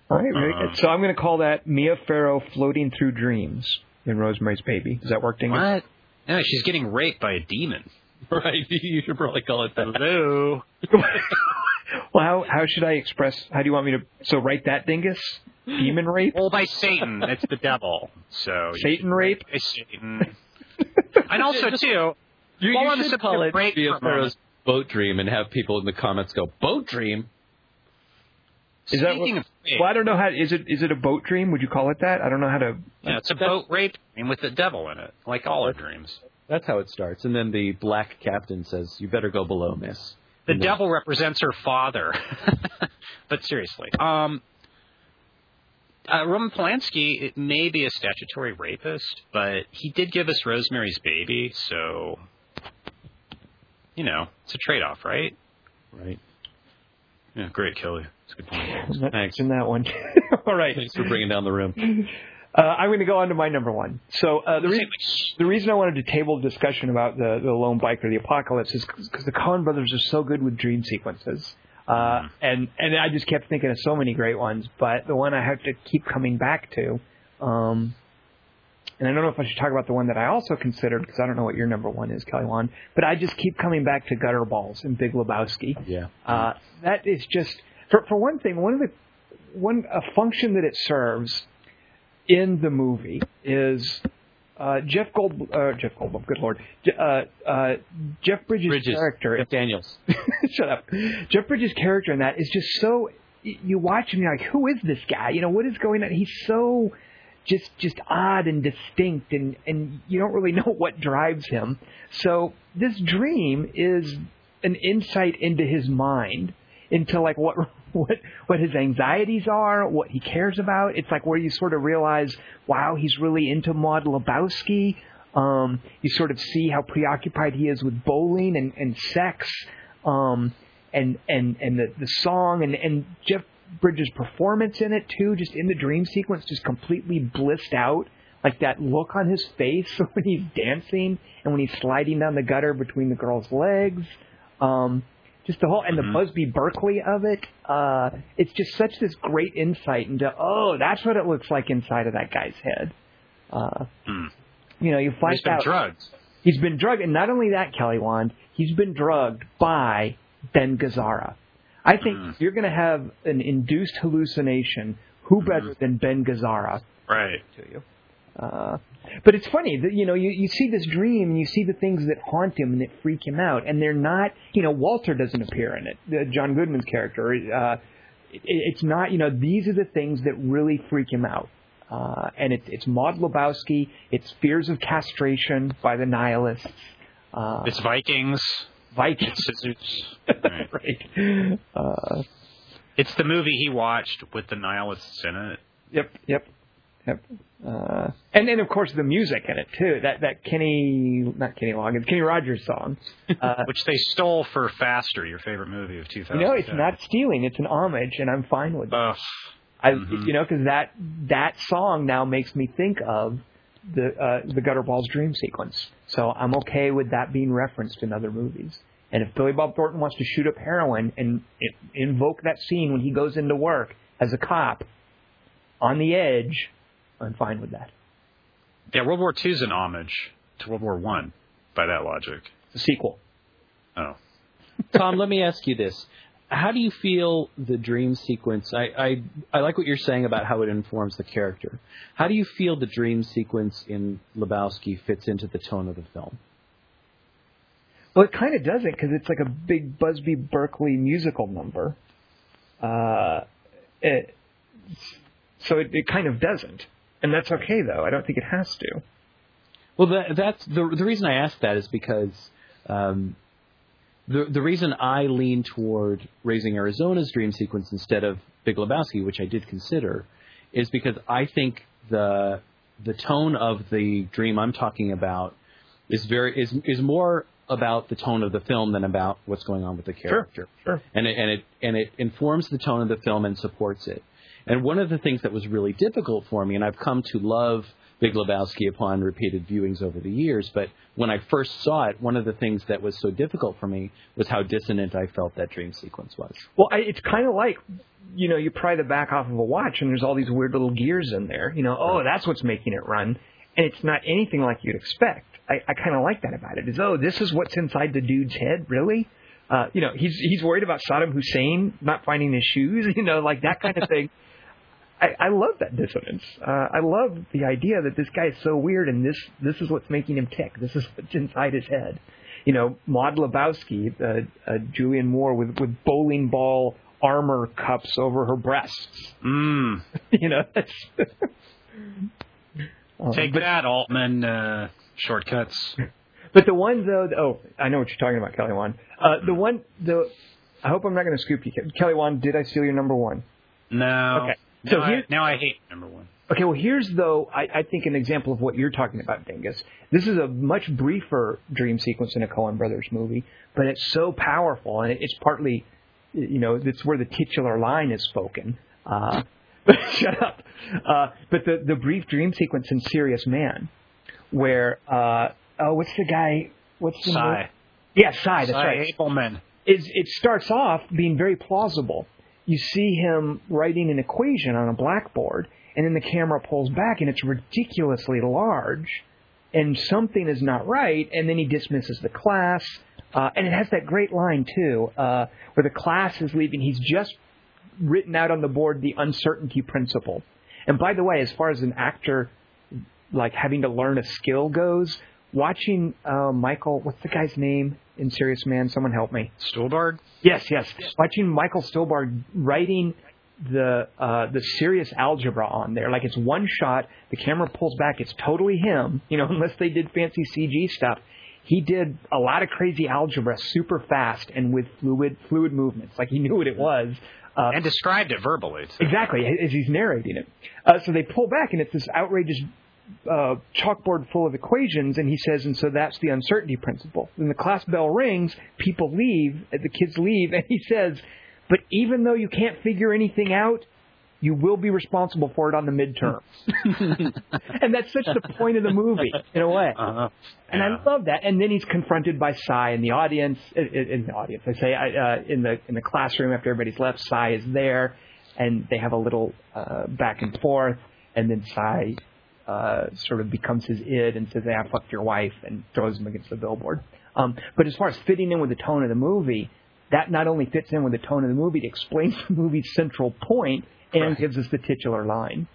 All right, very good. So I'm going to call that Mia Farrow floating through dreams in Rosemary's Baby. Does that work, Dingus?
what? Yeah, she's getting raped by a demon. *laughs*
Right, you should probably call it that.
Hello. *laughs*
well, how how should I express? How do you want me to? So write that, Dingus. Demon rape.
Well, by Satan. It's the devil. So
Satan rape?
By Satan. *laughs* and also too,
You,
While
you
on
should call it
rape
Via
for a moment.
Farrow's boat dream and have people in the comments go, boat dream?
Is that
speaking
what-
of rape,
Well, I don't know how. Is it is it a boat dream? Would you call it that? I don't know how to.
yeah, it's a boat rape dream with the devil in it, like all our dreams.
That's how it starts. And then the black captain says, you better go below, miss.
The
And then-
devil represents her father. *laughs* but seriously, um, uh, Roman Polanski it may be a statutory rapist, but he did give us Rosemary's Baby, so you know it's a trade-off, right?
Right.
Yeah, great, Kelly. It's a good point.
Not
Thanks.
in that one. *laughs* All right.
Thanks for bringing down the room.
Uh, I'm going to go on to my number one. So uh, the, re- the reason I wanted to table the discussion about the, the lone biker, the apocalypse, is because the Coen brothers are so good with dream sequences. Uh, and and I just kept thinking of so many great ones, but the one I have to keep coming back to, um, and I don't know if I should talk about the one that I also considered because I don't know what your number one is, Kelly Wand, but I just keep coming back to Gutter Balls and Big Lebowski.
Yeah.
Uh, that is just for for one thing, one of the one a function that it serves in the movie is uh, Jeff Gold uh, Jeff Goldblum, good lord, uh, uh, Jeff Bridges',
Bridges.
character.
Jeff Daniels. *laughs*
shut up. Jeff Bridges' character in that is just so. You watch him, you're like, who is this guy? You know, what is going on? He's so just just odd and distinct, and and you don't really *laughs* know what drives him. So this dream is an insight into his mind, into like what *laughs* what what his anxieties are, what he cares about. It's like where you sort of realize, wow, he's really into Maud Lebowski. Um, you sort of see how preoccupied he is with bowling and, and sex, um, and and and the the song and and Jeff Bridges' performance in it too, just in the dream sequence, just completely blissed out. Like that look on his face *laughs* when he's dancing and when he's sliding down the gutter between the girl's legs. Um, just the whole and the Busby Berkeley of it. Uh, it's just such this great insight into oh, that's what it looks like inside of that guy's head. Uh,
Hmm.
You know, you find
He's been
out
drugged.
he's been drugged, and not only that, Kelly Wand, he's been drugged by Ben Gazzara. I think
Mm.
you're going to have an induced hallucination, who better than Ben Gazzara
Right.
to you? Uh, but it's funny that you know you, you see this dream and you see the things that haunt him and that freak him out, and they're not. You know, Walter doesn't appear in it. Uh, John Goodman's character. Uh, it, it's not. You know, these are the things that really freak him out. Uh, and it's it's Maud Lebowski. It's fears of castration by the nihilists. Uh,
It's Vikings.
Vikings.
It's. *laughs* Right.
right. Uh,
It's the movie he watched with the nihilists in it.
Yep, yep. Uh, and then of course the music in it too. That that Kenny, not Kenny Loggins, Kenny Rogers song. *laughs* Uh,
which they stole for Faster, your favorite movie of 2000.
you know, it's not stealing; it's an homage, and I'm fine with it.
Ugh.
I,
mhm.
you know, because that that song now makes me think of the uh, the Gutterballs dream sequence. So I'm okay with that being referenced in other movies. And if Billy Bob Thornton wants to shoot up heroin and invoke that scene when he goes into work as a cop on the edge, I'm fine with that.
Yeah, World War II is an homage to World War One, by that logic.
It's a sequel.
Oh.
Tom, let me ask you this: How do you feel the dream sequence? I, I I like what you're saying about how it informs the character. How do you feel the dream sequence in Lebowski fits into the tone of the film?
Well, it kind of doesn't because it's like a big Busby Berkeley musical number. Uh, it, so it, it kind of doesn't, and that's okay though. I don't think it has to.
Well, that, that's the the reason I ask that is because um, the the reason I lean toward raising Arizona's dream sequence instead of Big Lebowski, which I did consider, is because I think the the tone of the dream I'm talking about is very is is more about the tone of the film than about what's going on with the character
Sure.
and it, and it and it informs the tone of the film and supports it. And one of the things that was really difficult for me, and I've come to love Big Lebowski upon repeated viewings over the years, but when I first saw it, one of the things that was so difficult for me was how dissonant I felt that dream sequence was.
Well, I, it's kind of like, you know, you pry the back off of a watch and there's all these weird little gears in there. You know, oh, that's what's making it run, and it's not anything like you'd expect. I, I kind of like that about it. Is oh, this is what's inside the dude's head, really? Uh, you know, he's he's worried about Saddam Hussein not finding his shoes. *laughs* You know, like that kind of thing. *laughs* I, I love that dissonance. Uh, I love the idea that this guy is so weird, and this this is what's making him tick. This is what's inside his head. You know, Maud Lebowski, uh, uh, Julianne Moore with with bowling ball armor cups over her breasts.
Mm. *laughs*
you know, that's. Uh, *laughs*
Take
but,
that, Altman uh, shortcuts.
But the one though, oh, I know what you're talking about, Kelly Wand. Uh, the one, the, I hope I'm not going to scoop you, Kelly Wand. Did I steal your number one?
No.
Okay.
Now,
So
I,
here-
now I hate number one.
Okay, well, here's though, I, I think an example of what you're talking about, Dingus. This is a much briefer dream sequence in a Coen Brothers movie, but it's so powerful, and it's partly, you know, it's where the titular line is spoken. Uh, *laughs* shut up. Uh, but the the brief dream sequence in Serious Man, where uh, oh, what's the guy? What's the
Sigh.
name? Yeah, Psy. That's
Sigh
right
Ableman.
is it starts off being very plausible. You see him writing an equation on a blackboard, and then the camera pulls back, and it's ridiculously large, and something is not right, and then he dismisses the class. Uh, and it has that great line too, uh, where the class is leaving. He's just written out on the board the uncertainty principle. And by the way, as far as an actor like having to learn a skill goes, watching uh, Michael, what's the guy's name in Serious Man? Someone help me.
Stuhlbarg?
Yes, yes. Watching Michael Stuhlbarg writing the uh, the serious algebra on there, like it's one shot. The camera pulls back. It's totally him. *laughs* You know, unless they did fancy CG stuff. He did a lot of crazy algebra super fast and with fluid fluid movements. Like he knew what it was. Uh,
And described it verbally. too.
Exactly, as he's narrating it. Uh, so they pull back, and it's this outrageous uh, chalkboard full of equations, and he says, and so that's the uncertainty principle. When the class bell rings, people leave, uh, the kids leave, *laughs* and he says, but even though you can't figure anything out, you will be responsible for it on the midterm. *laughs* and that's such the point of the movie, in a way.
Uh-huh.
And
Yeah.
I love that. And then he's confronted by Cy in the audience. In, in the audience, I say, uh, in the in the classroom after everybody's left. Cy is there, and they have a little uh, back and forth. And then Cy uh, sort of becomes his id and says, "Hey, I fucked your wife," and throws him against the billboard. Um, but as far as fitting in with the tone of the movie, that not only fits in with the tone of the movie, it explains the movie's central point and
Right.
gives us the titular line.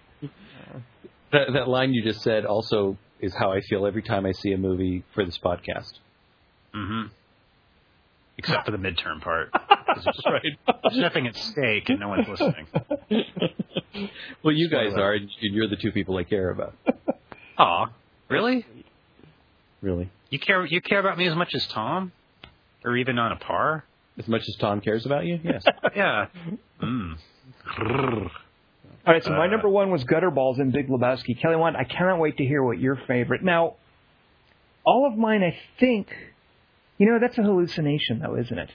That, that line you just said also is how I feel every time I see a movie for this podcast.
Mm-hmm. Except for the midterm part. *laughs*
Right.
there's nothing at stake and no one's listening. *laughs* *laughs*
well, you guys are, and you're the two people I care about. *laughs*
Aw, really?
Really,
You care you care about me as much as Tom? Or even on a par?
as much as Tom cares about you. Yes. *laughs*
Yeah. Mm.
All right, so my
Uh,
number one was Gutter Balls and Big Lebowski. Kelly Wand, I cannot wait to hear what your favorite. Now, all of mine, I think, you know, that's a hallucination, though, isn't it?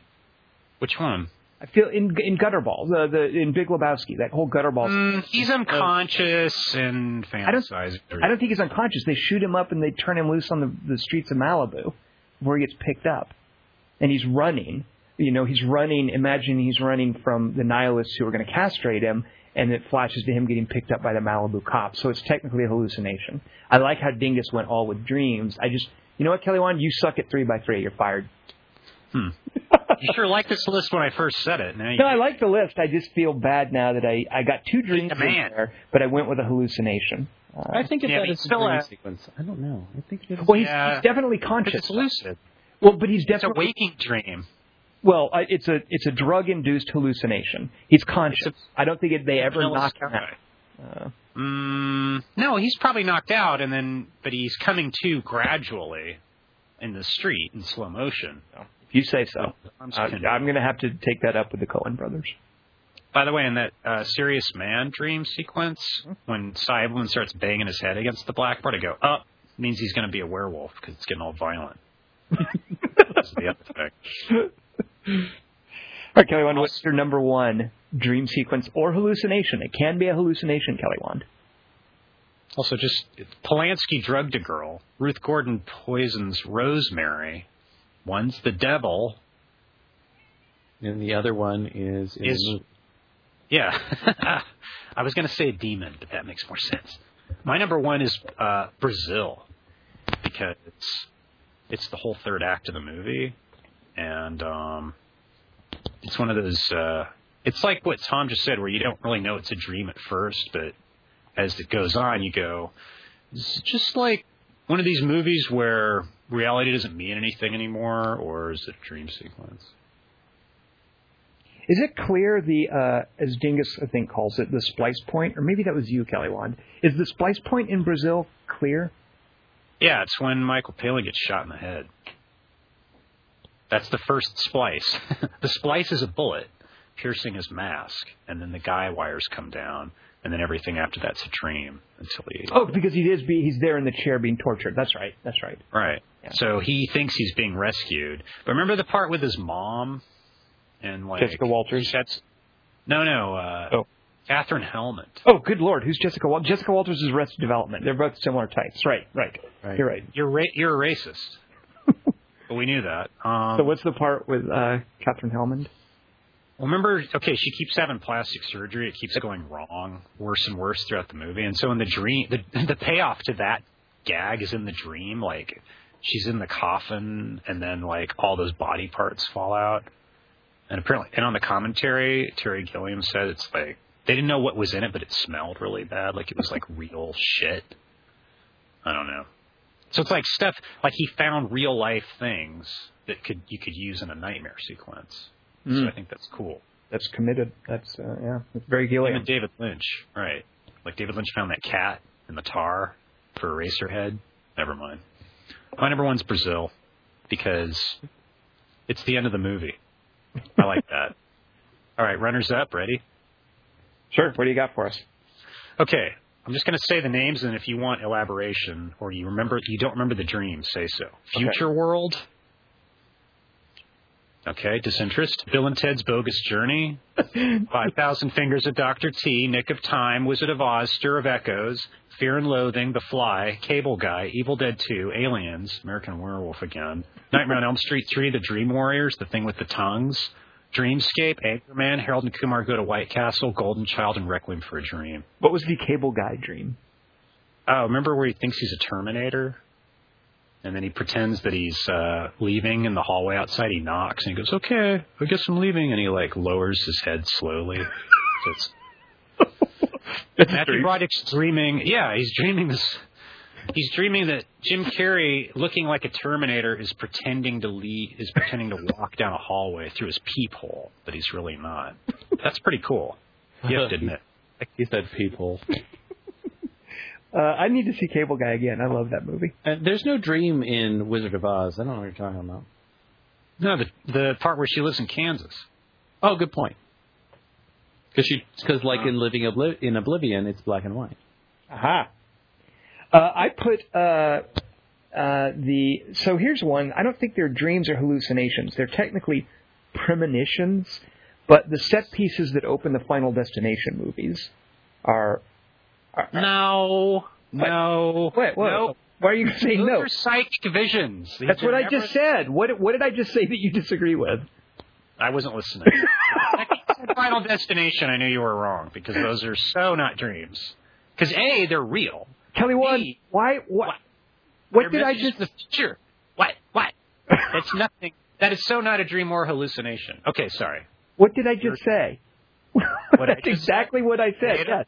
Which one?
I feel in in Gutter Balls, uh, the in Big Lebowski, that whole Gutter Balls.
Mm, he's unconscious and fantasizing.
I don't I don't think he's unconscious. They shoot him up and they turn him loose on the, the streets of Malibu, where he gets picked up, and he's running. You know, he's running. Imagine he's running from the nihilists who are going to castrate him, and it flashes to him getting picked up by the Malibu cops. So it's technically a hallucination. I like how Dingus went all with dreams. I just, you know what, Kelly Wand, you suck at three by three. You're fired. *laughs*
You sure liked this list when I first said it. Now you
No, I like the list. I just feel bad now that I I got two dreams
a
in there, but I went with a hallucination. Uh,
I think if
Yeah,
that
but
a
still
dream
a-
sequence. I don't know. I think it is.
well, he's,
Yeah.
he's definitely
But
conscious.
it's lucid.
Well, but he's
It's a waking dream.
Well, I- it's a it's a drug induced hallucination. He's conscious. I don't think it, they ever
Vanilla
knock him out. Uh,
Mm, no, he's probably knocked out, and then but he's coming to gradually in the street in slow motion.
if you say so.
I'm
I, I'm going to have to take that up with the Coen brothers.
By the way, in that uh, serious man dream sequence, when Cyberman starts banging his head against the blackboard, I go, "Up!" means he's going to be a werewolf because it's getting all violent. That's the other thing.
All right, Kelly Wand, what's your number one dream sequence or hallucination? It can be a hallucination, Kelly Wand.
Also, just Polanski drugged a girl. Ruth Gordon poisons Rosemary. One's the devil.
And the other one is
Is- Yeah. *laughs* I was going to say demon, but that makes more sense. My number one is uh, Brazil because it's, it's the whole third act of the movie, and um, it's one of those. Uh, it's like what Tom just said, where you don't really know it's a dream at first, but as it goes on, you go, it's just like one of these movies where reality doesn't mean anything anymore, or is it a dream sequence?
Is it clear the, uh, as Dingus I think calls it, the splice point, or maybe that was you, Kelly Wand? Is the splice point in Brazil clear?
Yeah, it's when Michael Palin gets shot in the head. That's the first splice. *laughs* the splice is a bullet piercing his mask, and then the guy wires come down, and then everything after that's a dream until he.
Oh, because he is be he's there in the chair being tortured. That's right. That's right.
Right.
Yeah.
So he thinks he's being rescued. But remember the part with his mom and like
Jessica Walters?
That's no, no. Uh,
Oh.
Katherine Helmond.
Oh, good lord, who's Jessica Walters? Jessica Walters is Arrested Development. They're both similar types. Right, right.
Right.
You're right.
You're ra- you're a racist. *laughs* but we knew that. Um,
So what's the part with uh, Katherine
Helmond? Remember, okay, she keeps having plastic surgery. It keeps going wrong, worse and worse throughout the movie. And so in the dream, the the payoff to that gag is in the dream. Like she's in the coffin, and then like all those body parts fall out. And apparently, and on the commentary, Terry Gilliam said it's like they didn't know what was in it, but it smelled really bad, like it was like *laughs* real shit. I don't know. So it's like stuff like he found real life things that could you could use in a nightmare sequence. So
Mm.
I think that's cool.
That's committed. That's uh, yeah. It's very Gilliam.
and David Lynch, right? Like David Lynch found that cat in the tar for Eraserhead. Never mind. My number one's Brazil because it's the end of the movie. I like *laughs* that. All right, runners up. Ready?
Sure. What do you got for us?
Okay. I'm just going to say the names, and if you want elaboration or you remember, you don't remember the dream, say so. Future World. Okay, disinterest. Bill and Ted's Bogus Journey. *laughs* 5,000 Fingers of Dr. T, Nick of Time, Wizard of Oz, Stir of Echoes, Fear and Loathing, The Fly, Cable Guy, Evil Dead 2, Aliens, American Werewolf again, Nightmare on Elm Street 3, The Dream Warriors, The Thing with the Tongues, Dreamscape, Anchorman, Harold and Kumar Go to White Castle, Golden Child, and Requiem for a Dream.
What was the cable guy dream?
Oh, remember where he thinks he's a Terminator? And then he pretends that he's uh, leaving in the hallway outside. He knocks and he goes, "Okay, I guess I'm leaving." And he like lowers his head slowly. So it's *laughs* Matthew. Broderick's dreaming. Yeah, he's dreaming this. He's dreaming that Jim Carrey, looking like a Terminator, is pretending to lead, is pretending to walk down a hallway through his peephole, but he's really not. That's pretty cool. You have to *laughs* admit.
He said people.
Uh, I need to see Cable Guy again. I love that movie.
Uh, there's no dream in Wizard of Oz. I don't know what you're talking about.
No, the the part where she lives in Kansas.
Oh, good point. Because she, because like in Living Obli- in Oblivion, it's black and white.
Aha. Uh, I put uh, uh, the. So here's one. I don't think they're dreams or hallucinations. They're technically premonitions, but the set pieces that open the Final Destination movies are.
No, no.
What? What?
No.
Why are you saying
Those
no?
are psychic visions. These
That's what I just said. What What did I just say that you disagree with?
I wasn't listening. *laughs* Final Destination, I knew you were wrong because those are so not dreams. Because a, they're real.
Kelly, one.
Hey.
Why? What?
What?
What did I just?
The future. What? What? *laughs* That's nothing. That is so not a dream or hallucination. Okay, sorry.
What did I just say?
What *laughs*
That's
just
exactly what I said.
Say.
Yes,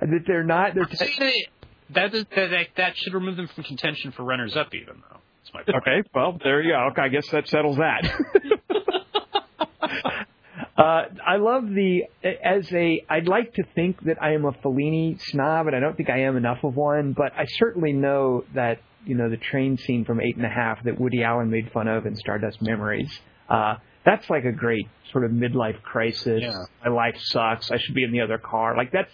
that they're not. They're
See, that, is, that, that that should remove them from contention for runners up, even though. That's my point.
Okay, well, there you go. Okay, I guess that settles that. *laughs* uh, I love the as a. I'd like to think that I am a Fellini snob, and I don't think I am enough of one. But I certainly know that you know the train scene from Eight and a Half that Woody Allen made fun of in Stardust Memories. Uh, that's like a great sort of midlife crisis.
Yeah.
My life sucks. I should be in the other car. Like that's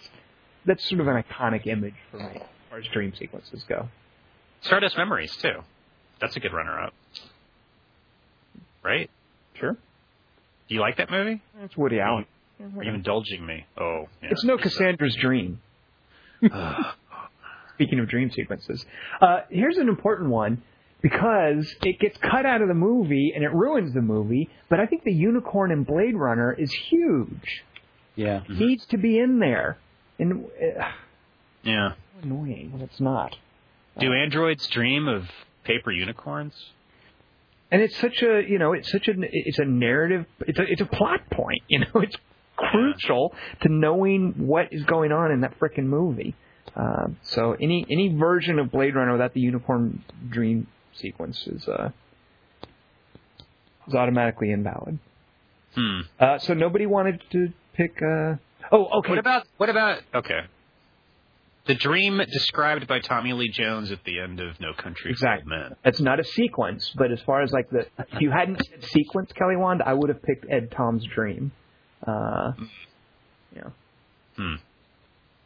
that's sort of an iconic image for me as far as dream sequences go.
Stardust Memories, too. That's a good runner up. Right?
Sure,
Do you like that movie?
it's Woody Allen.
Are you indulging me? Oh, yeah.
It's no Cassandra's dream. *sighs* Speaking of dream sequences, uh, here's an important one because it gets cut out of the movie and it ruins the movie. But I think the unicorn in Blade Runner is huge.
Yeah.
Needs to be in there, and uh,
Yeah.
annoying when it's not.
Do androids dream of paper unicorns?
And it's such a you know it's such a it's a narrative it's a it's a plot point *laughs* you know it's crucial to knowing what is going on in that frickin' movie. Um, so any any version of Blade Runner without the unicorn dream sequence is uh, is automatically invalid.
Hmm.
Uh, so nobody wanted to pick. Uh, oh, okay.
What about what about okay? The dream described by Tommy Lee Jones at the end of No Country
Exactly.
for Old Men.
That's not a sequence, but as far as like the, if you hadn't said sequence, Kelly Wand, I would have picked Ed Tom's Dream. Uh, yeah.
Hmm.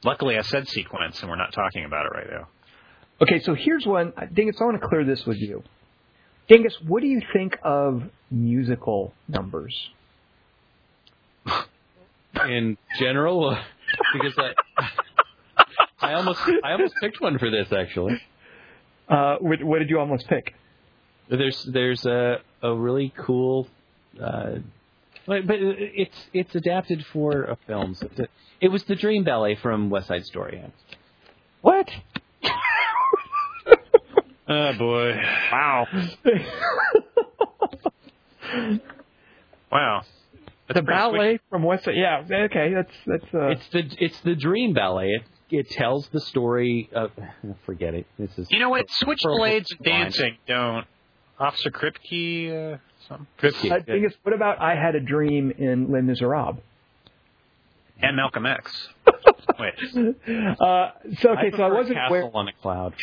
Luckily, I said sequence, and we're not talking about it right now.
Okay, so here's one. Dingus, I want to clear this with you. Dingus, what do you think of musical numbers?
In general, uh, because I, I almost, I almost picked one for this actually.
Uh, what, what did you almost pick?
There's, there's a, a really cool, uh, but, but it's, it's adapted for a film. So it was the Dream Ballet from West Side Story.
What?
Oh boy!
Wow. *laughs*
Wow.
the ballet from West Side. Yeah. Okay. That's that's. Uh,
It's the, it's the Dream Ballet. It, it tells the story of, forget it. This is
You know what? Switchblades and dancing don't. Officer Krupke, uh, something.
Krupke.
uh, Dingus, what about I had a dream in Les Miserables?
And Malcolm X. *laughs* *laughs*
Uh, so okay, so I wasn't
Castle
aware.
on a Cloud.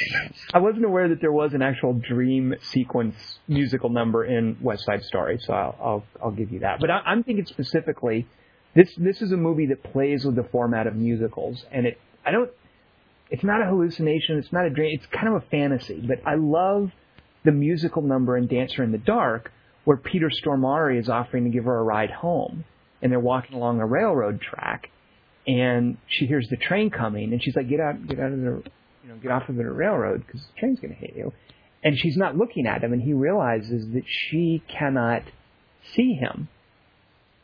I wasn't aware that there was an actual dream sequence musical number in West Side Story, so I'll I'll, I'll give you that. But I, I'm thinking specifically, this this is a movie that plays with the format of musicals, and it I don't. It's not a hallucination. It's not a dream. It's kind of a fantasy. But I love the musical number in Dancer in the Dark, where Peter Stormare is offering to give her a ride home, and they're walking along a railroad track, and she hears the train coming, and she's like, "Get out, get out of the, you know, get off of the railroad because the train's going to hit you." And she's not looking at him, and he realizes that she cannot see him,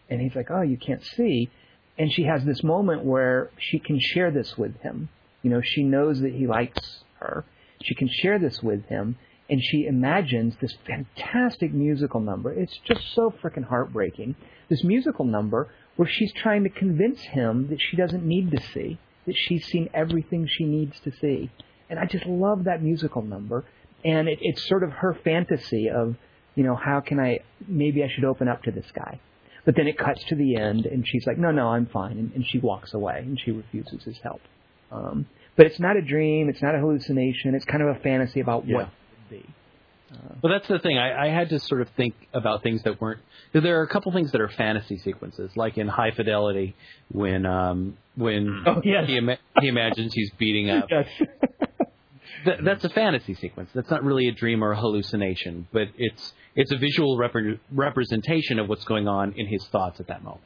and he's like, "Oh, you can't see," and she has this moment where she can share this with him. You know, she knows that he likes her. She can share this with him, and she imagines this fantastic musical number. It's just so freaking heartbreaking. This musical number where she's trying to convince him that she doesn't need to see. that she's seen everything she needs to see. And I just love that musical number. And it, it's sort of her fantasy of, you know, how can I, maybe I should open up to this guy. But then it cuts to the end, and she's like, no, no, I'm fine. And, and she walks away, and she refuses his help. Um, but it's not a dream, it's not a hallucination, it's kind of a fantasy about
Yeah.
what it would be.
Well, that's the thing. I, I had to sort of think about things that weren't. There are a couple things that are fantasy sequences, like in High Fidelity, when um, when
Oh, yes.
he, ima- he imagines he's beating up. *laughs*
Yes. *laughs*
Th- that's a fantasy sequence. That's not really a dream or a hallucination, but it's it's a visual repre- representation of what's going on in his thoughts at that moment.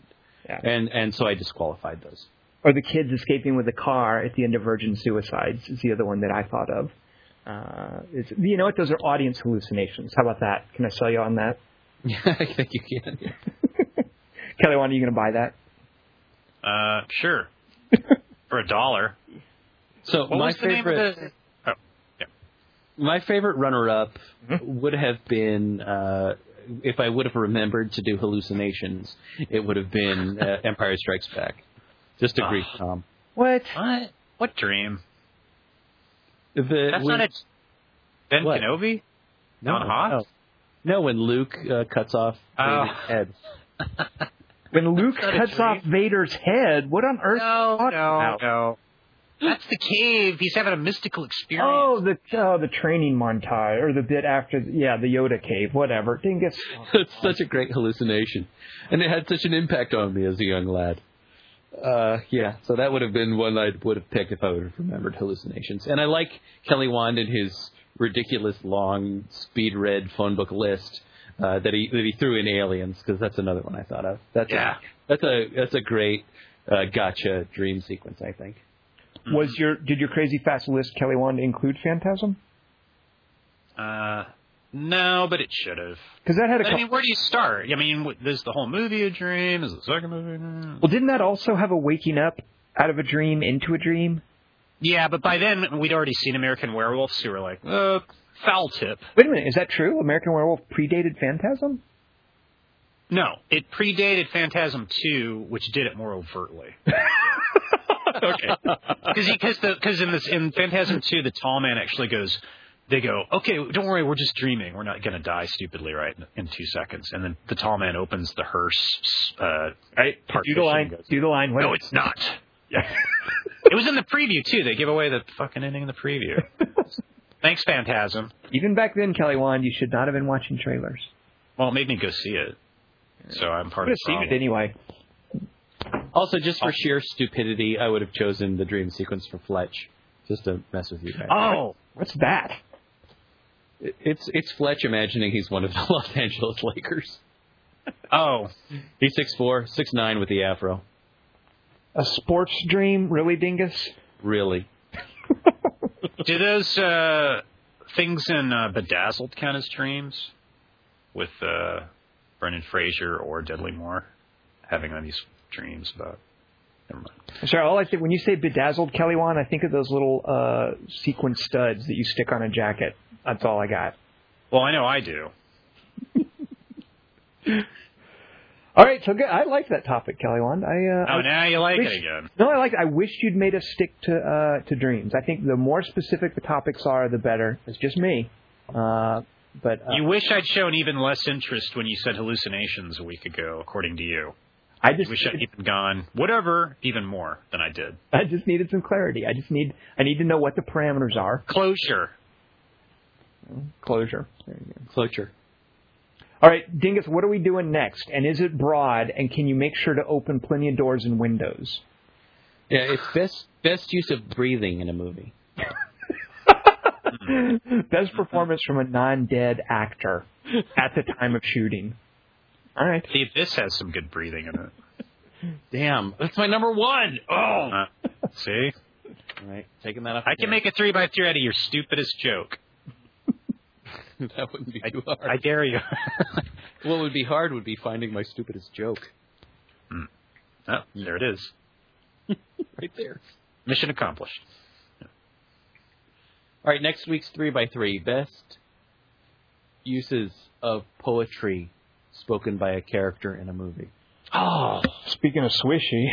Yeah.
And and so I disqualified those.
or the kids escaping with the car at the end of Virgin Suicides is the other one that I thought of. Uh, it's, you know what? Those are audience hallucinations. How about that? Can I sell you on that?
Yeah, *laughs* I think you can. *laughs*
Kelly, when are you going to buy that?
Uh, sure. *laughs* For a dollar.
So
What
my
was the name
favorite.
of the? Oh, yeah.
My favorite runner-up
Mm-hmm.
would have been uh, if I would have remembered to do hallucinations. It would have been uh, Empire Strikes Back. Just
Ah.
agree, Tom.
What?
What? What dream?
The,
That's
when-
not it. Ben
What?
Kenobi?
no,
Don Hoth?
no, no, when Luke uh, cuts off
Oh.
Vader's head. *laughs*
When Luke
That's not a
cuts off Vader's head, what on earth?
No,
are you talking
no,
about?
no. That's the cave. He's having a mystical experience.
Oh, the oh, the training montage or the bit after, yeah, the Yoda cave, whatever. Dingus. *laughs*
it's such a great hallucination, and it had such an impact on me as a young lad. Uh, yeah, so that would have been one I would have picked if I would have remembered hallucinations. And I like Kelly Wand and his ridiculous long speed read phone book list uh, that he that he threw in Aliens because that's another one I thought of. That's
Yeah.
a, that's a that's a great uh, gotcha dream sequence. I think.
Was your did your crazy fast list, Kelly, Wand include Phantasm?
Uh, no, but it should have.
Because that had a
I
couple.
mean, where do you start? I mean, is the whole movie a dream? Is the second movie? a dream?
Well, didn't that also have a waking up out of a dream into a dream?
Yeah, but by then we'd already seen American Werewolf, so we were like, uh, foul tip.
Wait a minute, is that true? American Werewolf predated Phantasm?
No, it predated Phantasm 2, which did it more overtly. *laughs*
okay.
Because because because in this in Phantasm 2, the tall man actually goes. They go, okay, don't worry, we're just dreaming. We're not going to die stupidly, right, in, in two seconds. And then the tall man opens the hearse. Uh,
Right. Do the line.
goes,
Do the line. What
no, it's not. Yeah. *laughs* it was in the preview too. They give away the fucking ending in the preview. *laughs* Thanks, Phantasm.
Even back then, Kelly Wand, you should not have been watching trailers.
Well, it made me go see it. So I'm part
Would
of
have
the
seen it anyway.
Also, just for sheer stupidity, I would have chosen the dream sequence for Fletch, just to mess with you guys.
Oh, what's that?
It- It's it's Fletch imagining he's one of the *laughs* Los Angeles Lakers.
Oh,
He's six four, six nine with the afro.
A sports dream, really, Dingus?
Really. *laughs*
do those uh, things in uh, Bedazzled count as dreams? With uh, Brendan Fraser or Dudley Moore having all these dreams about. Never mind.
Sorry, all I think when you say bedazzled Kelly Wand, I think of those little uh, sequin studs that you stick on a jacket. That's all I got.
Well, I know I do. *laughs*
All right, so good. I like that topic, Kelly Wand. I uh,
Oh,
I-
now you like
wish-
it again.
No, I like. I wish you'd made us stick to uh, to dreams. I think the more specific the topics are, the better. It's just me. Uh, but uh,
You wish I'd shown even less interest when you said hallucinations a week ago, according to you.
I
You
just
wish I'd even gone whatever, even more than I did.
I just needed some clarity. I just need I need to know what the parameters are.
Closure.
Closure. There you go.
Closure.
All right, Dingus, what are we doing next? And is it broad? And can you make sure to open plenty of doors and windows?
Yeah, it's best best use of breathing in a movie. *laughs*
Best performance from a non-dead actor at the time of shooting. All right.
See, this has some good breathing in it. *laughs*
Damn, that's my number one. Oh,
Uh, see?
all right, taking that off.
I can make a three by three out of your stupidest joke. *laughs*
that wouldn't be
I,
too hard.
I dare you. *laughs*
what would be hard would be finding my stupidest joke.
oh, there it is.
Right there.
Mission accomplished.
All right, next week's three by three best uses of poetry spoken by a character in a movie.
Oh,
Speaking of swishy,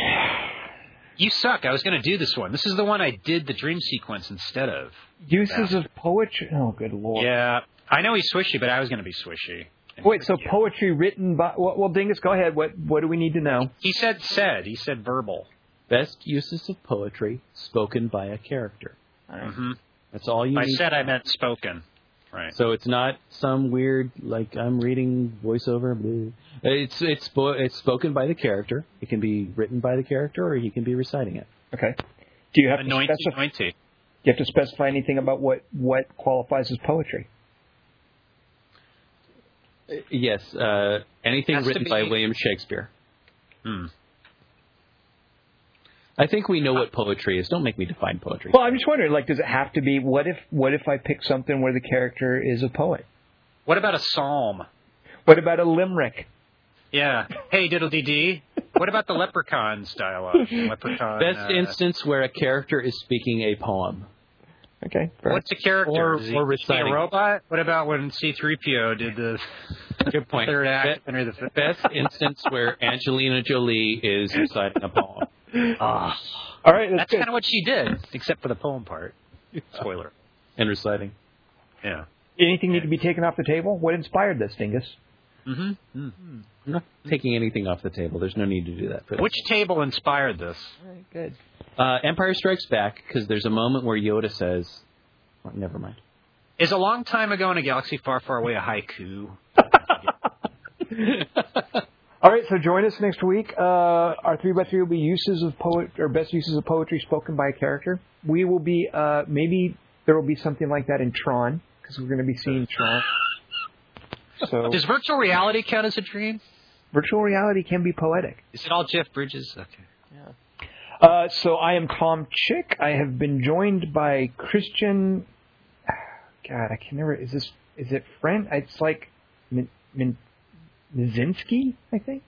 You suck. I was going to do this one. This is the one I did the dream sequence instead of.
Uses of poetry. Oh, good lord.
Yeah, I know he's swishy, but I was going to be swishy. And
Wait, so
yeah.
poetry written by well, well, Dingus, go ahead. What what do we need to know?
He said said. He said verbal.
Best uses of poetry spoken by a character.
hmm
That's all you
I
need.
said I meant spoken. Right.
So it's not some weird like I'm reading voiceover. blah. It's it's spo- it's spoken by the character. It can be written by the character, or he can be reciting it.
Okay. Do you have to
Anointy,
specify?
anointy.
You have to specify anything about what what qualifies as poetry?
Uh, Yes, uh, anything
Has to
written by William Shakespeare.
Hmm.
I think we know what poetry is. Don't make me define poetry.
Well, I'm just wondering, like, does it have to be? What if what if I pick something where the character is a poet?
What about a psalm?
What about a limerick?
Yeah. Hey, diddle dee dee. What about the leprechaun's *laughs* dialogue? Leprechaun.
Best
uh,
instance where a character is speaking a poem.
Okay. fair.
What's a character?
Or-
Is he,
or
is he
reciting.
a robot? What about when C-3PO did the *laughs*
Good point.
third act? Henry the Fifth?
Best instance where Angelina Jolie is reciting a poem.
Ah,
All right, that's,
that's kind of what she did, except for the poem part. Spoiler.
And reciting.
Yeah.
Anything need to be taken off the table? What inspired this, Dingus?
Mm-hmm.
I'm not taking anything off the table. There's no need to do that. For
Which table inspired this?
Good.
uh, Empire Strikes Back, because there's a moment where Yoda says, well, "Never mind."
Is a long time ago in a galaxy far, far away a haiku? *laughs* *laughs*
All right, so join us next week. Uh, our three by three will be uses of poet or best uses of poetry spoken by a character. We will be uh, maybe there will be something like that in Tron because we're going to be seeing Tron. So *laughs*
Does virtual reality count as a dream?
virtual reality can be poetic.
Is it all Jeff Bridges? Okay.
Uh, so I am Tom Chick. I have been joined by Christian. *sighs* God, I can never. Is this? Is it friend? It's like Min, Min, Mizinski, I think.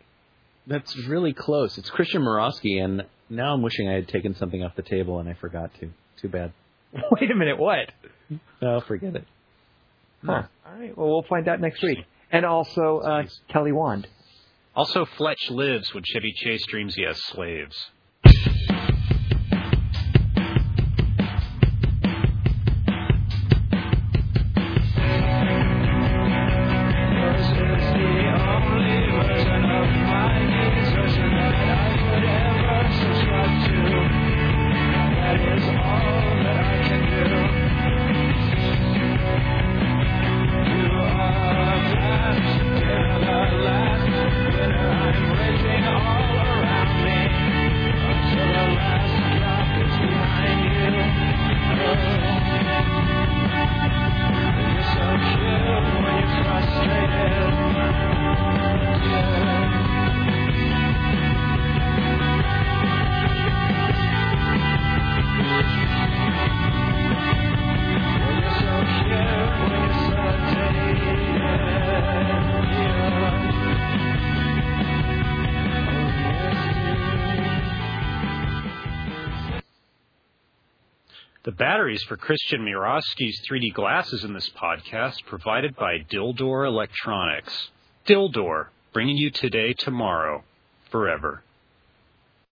That's really close. It's Christian Morosky, and now I'm wishing I had taken something off the table and I forgot to. Too bad. *laughs*
Wait a minute, what?
Oh, forget it.
Huh. All right. Well, we'll find out next week. And also uh, Kelly Wand.
Also, Fletch lives when Chevy Chase dreams he has slaves. For Christian Mirosky's 3D glasses in this podcast provided by Dildor Electronics. Dildor, bringing you today, tomorrow, forever.